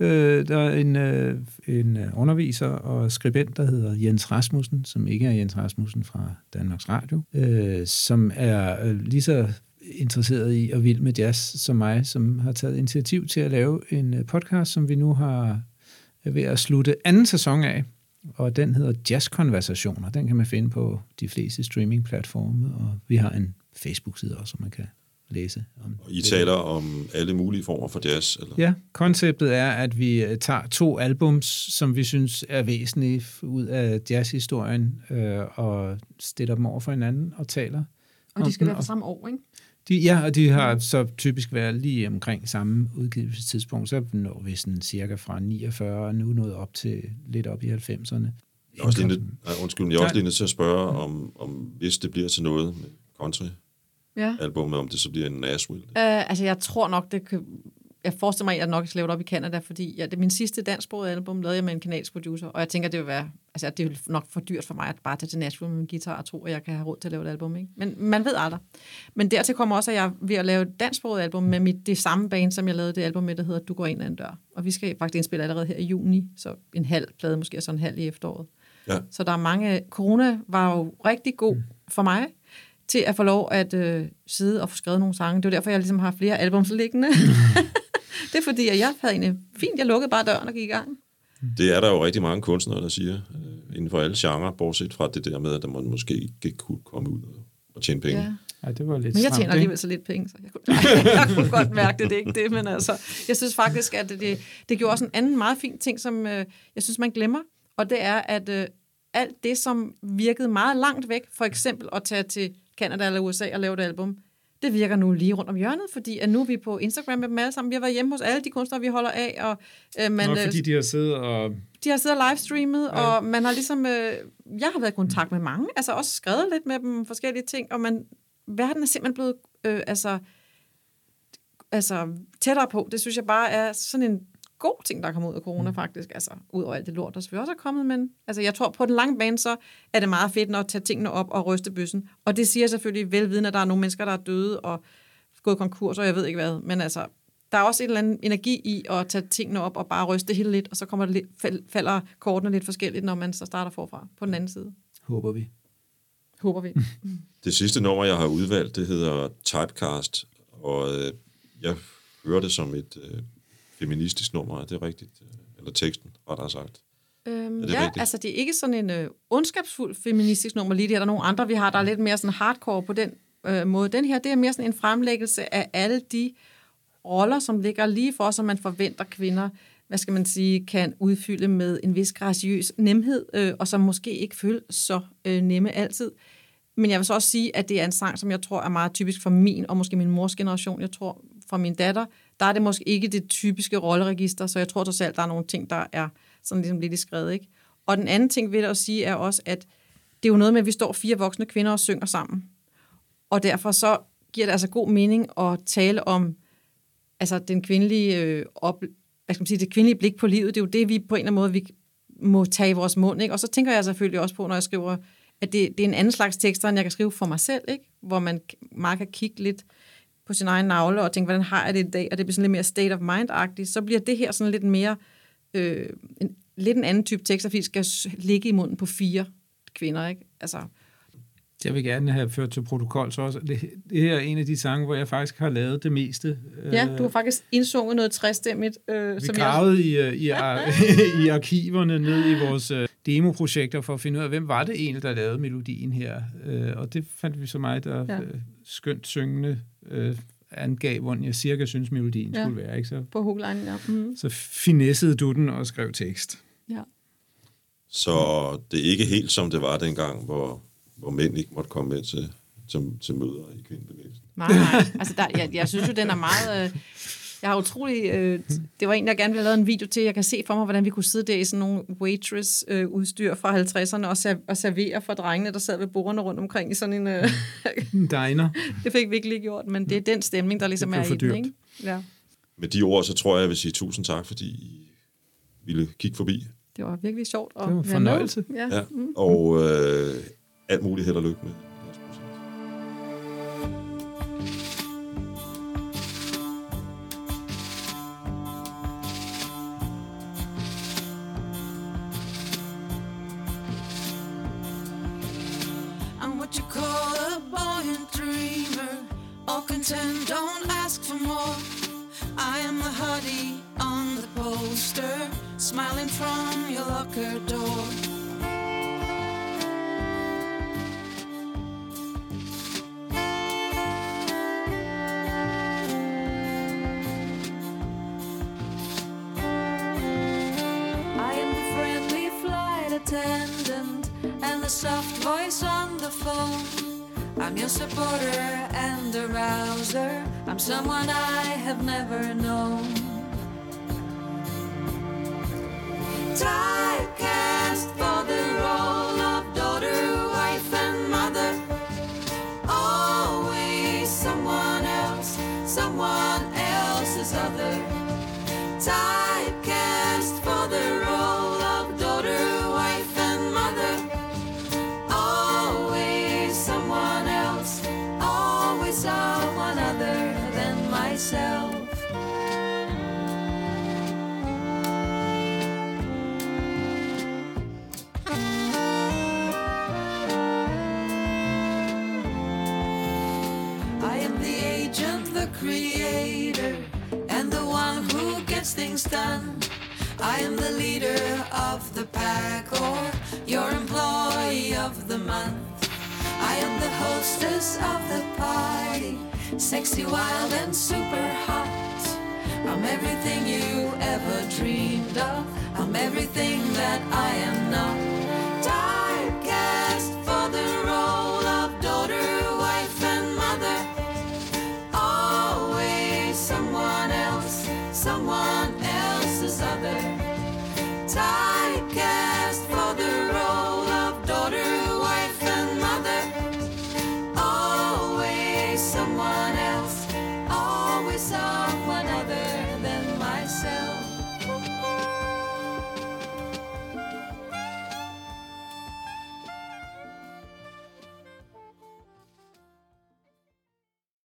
Øh, der er en, øh, en øh, underviser og skribent, der hedder Jens Rasmussen, som ikke er Jens Rasmussen fra Danmarks Radio, øh, som er øh, lige så interesseret i og vild med jazz som mig, som har taget initiativ til at lave en øh, podcast, som vi nu har ved at slutte anden sæson af, og den hedder Jazzkonversationer. Den kan man finde på de fleste streamingplatforme, og vi har en Facebook-side også, som man kan læse om. Og I det. taler om alle mulige former for jazz. Eller? Ja, konceptet er, at vi øh, tager to albums, som vi synes er væsentlige ud af jazzhistorien, øh, og stiller dem over for hinanden og taler. Og de skal være fra samme år, ikke? De, ja, og de har så typisk været lige omkring samme udgivelsestidspunkt. Så når vi sådan cirka fra 49 og nu nået op til lidt op i 90'erne. Jeg er også lige nej, undskyld, jeg er også lige nødt til at spørge, om, om hvis det bliver til noget med country-albumet, Ja. om det så bliver en Nashville. Uh, altså, jeg tror nok, det kan... Jeg forestiller mig, at jeg nok skal lave det op i Canada, fordi ja, det min sidste dansksprogede album, lavede jeg med en kanadisk producer, og jeg tænker, det vil være, altså, det vil nok for dyrt for mig at bare tage til Nashville med min guitar og tro, at jeg kan have råd til at lave et album. Ikke? Men man ved aldrig. Men dertil kommer også, at jeg er ved at lave et dansksproget album med mit, det samme band, som jeg lavede det album med, der hedder Du går ind ad en dør. Og vi skal faktisk indspille allerede her i juni, så en halv plade, måske og så en halv i efteråret. Ja. Så der er mange... Corona var jo rigtig god for mig til at få lov at øh, sidde og få skrevet nogle sange. Det var derfor, jeg ligesom har flere albums liggende. det er fordi, at jeg havde egentlig fint, jeg lukkede bare døren og gik i gang. Det er der jo rigtig mange kunstnere, der siger, øh, inden for alle genrer, bortset fra det der med, at man måske ikke kunne komme ud og, tjene penge. Ja. Ja, det var lidt Men jeg tjener ikke? alligevel så lidt penge, så jeg kunne, nej, jeg kunne godt mærke det, det er ikke det, men altså, jeg synes faktisk, at det, det, det gjorde også en anden meget fin ting, som øh, jeg synes, man glemmer, og det er, at øh, alt det, som virkede meget langt væk, for eksempel at tage til Canada eller USA og lave et album, det virker nu lige rundt om hjørnet, fordi at nu er vi på Instagram med dem alle sammen. Vi har været hjemme hos alle de kunstnere, vi holder af, og øh, man, Nå, øh, fordi de har siddet og... de har siddet og livestreamet, ja. og man har ligesom, øh, jeg har været i kontakt med mange, altså også skrevet lidt med dem forskellige ting, og man, verden er simpelthen blevet, øh, altså, altså tættere på. Det synes jeg bare er sådan en god ting, der er kommet ud af corona mm. faktisk, altså ud over alt det lort, der selvfølgelig også er kommet, men altså jeg tror på den lange bane, så er det meget fedt at tage tingene op og ryste bøssen, og det siger selvfølgelig velvidende, at der er nogle mennesker, der er døde og gået konkurs, og jeg ved ikke hvad, men altså, der er også en eller anden energi i at tage tingene op og bare ryste det hele lidt, og så kommer det lidt, fal- falder kortene lidt forskelligt, når man så starter forfra på den anden side. Håber vi. Håber vi. Det sidste nummer, jeg har udvalgt, det hedder Typecast, og øh, jeg hører det som et øh, feministisk nummer, er det rigtigt? Eller teksten, rettere sagt. Øhm, ja, rigtigt? altså det er ikke sådan en øh, ondskabsfuld feministisk nummer lige det. Er der nogle andre, vi har, der er lidt mere sådan hardcore på den øh, måde. Den her, det er mere sådan en fremlæggelse af alle de roller, som ligger lige for, som man forventer kvinder, hvad skal man sige, kan udfylde med en vis graciøs nemhed, øh, og som måske ikke føles så øh, nemme altid. Men jeg vil så også sige, at det er en sang, som jeg tror er meget typisk for min, og måske min mors generation. Jeg tror, for min datter, der er det måske ikke det typiske rolleregister, så jeg tror trods alt, der er nogle ting, der er sådan ligesom lidt i skrevet, ikke? Og den anden ting, vil jeg også sige, er også, at det er jo noget med, at vi står fire voksne kvinder og synger sammen. Og derfor så giver det altså god mening at tale om altså den kvindelige øh, op, hvad skal man sige, det kvindelige blik på livet. Det er jo det, vi på en eller anden måde vi må tage i vores mund. Ikke? Og så tænker jeg selvfølgelig også på, når jeg skriver, at det, det er en anden slags tekster, end jeg kan skrive for mig selv, ikke? hvor man meget kan kigge lidt på sin egen navle og tænke, hvordan har jeg det i dag? Og det bliver sådan lidt mere state of mind-agtigt. Så bliver det her sådan lidt mere, øh, en, lidt en anden type tekster, fordi skal ligge i munden på fire kvinder. Ikke? Altså, Jeg vil gerne have ført til protokol, så også. Det, det her er en af de sange, hvor jeg faktisk har lavet det meste. Ja, du har faktisk indsunget noget træstemmigt. Øh, Vi som jeg, gravede i, øh, i, ar- i arkiverne ned i vores øh, demoprojekter for at finde ud af, hvem var det egentlig, der lavede melodien her. Øh, og det fandt vi så mig, der Ja. ja. skønt syngende øh, angav, hvordan jeg cirka synes, melodien Ja. skulle være. Ikke? Så, på hookline, ja. Mm. så finessede du den og skrev tekst. ja. Så det er ikke helt som det var dengang, hvor, hvor mænd ikke måtte komme med til, til, til møder i kvindebevægelsen. Nej, nej. Altså, der, jeg, jeg synes jo, den er meget... Øh, jeg har utrolig... Øh, det var en, der gerne ville have lavet en video til. Jeg kan se for mig, hvordan vi kunne sidde der i sådan nogle waitress-udstyr fra 50'erne og, ser, og servere for drengene, der sad ved bordene rundt omkring i sådan en... Øh, diner. det fik vi ikke lige gjort, men det er den stemning, der ligesom er i for den, dyrt. ikke? Ja, Med de ord, så tror jeg, jeg vil sige tusind tak, fordi I ville kigge forbi. det var virkelig sjovt at Det var fornøjelse. Ja. Ja. Og øh, alt muligt held og lykke med poster, smiling from your locker door. I am the friendly flight attendant and the soft voice on the phone. I'm your supporter and arouser. I'm someone I have never known. The pack or your employee of the month. I am the hostess of the party, sexy, wild, and super hot. I'm everything you ever dreamed of. I'm everything that I am not.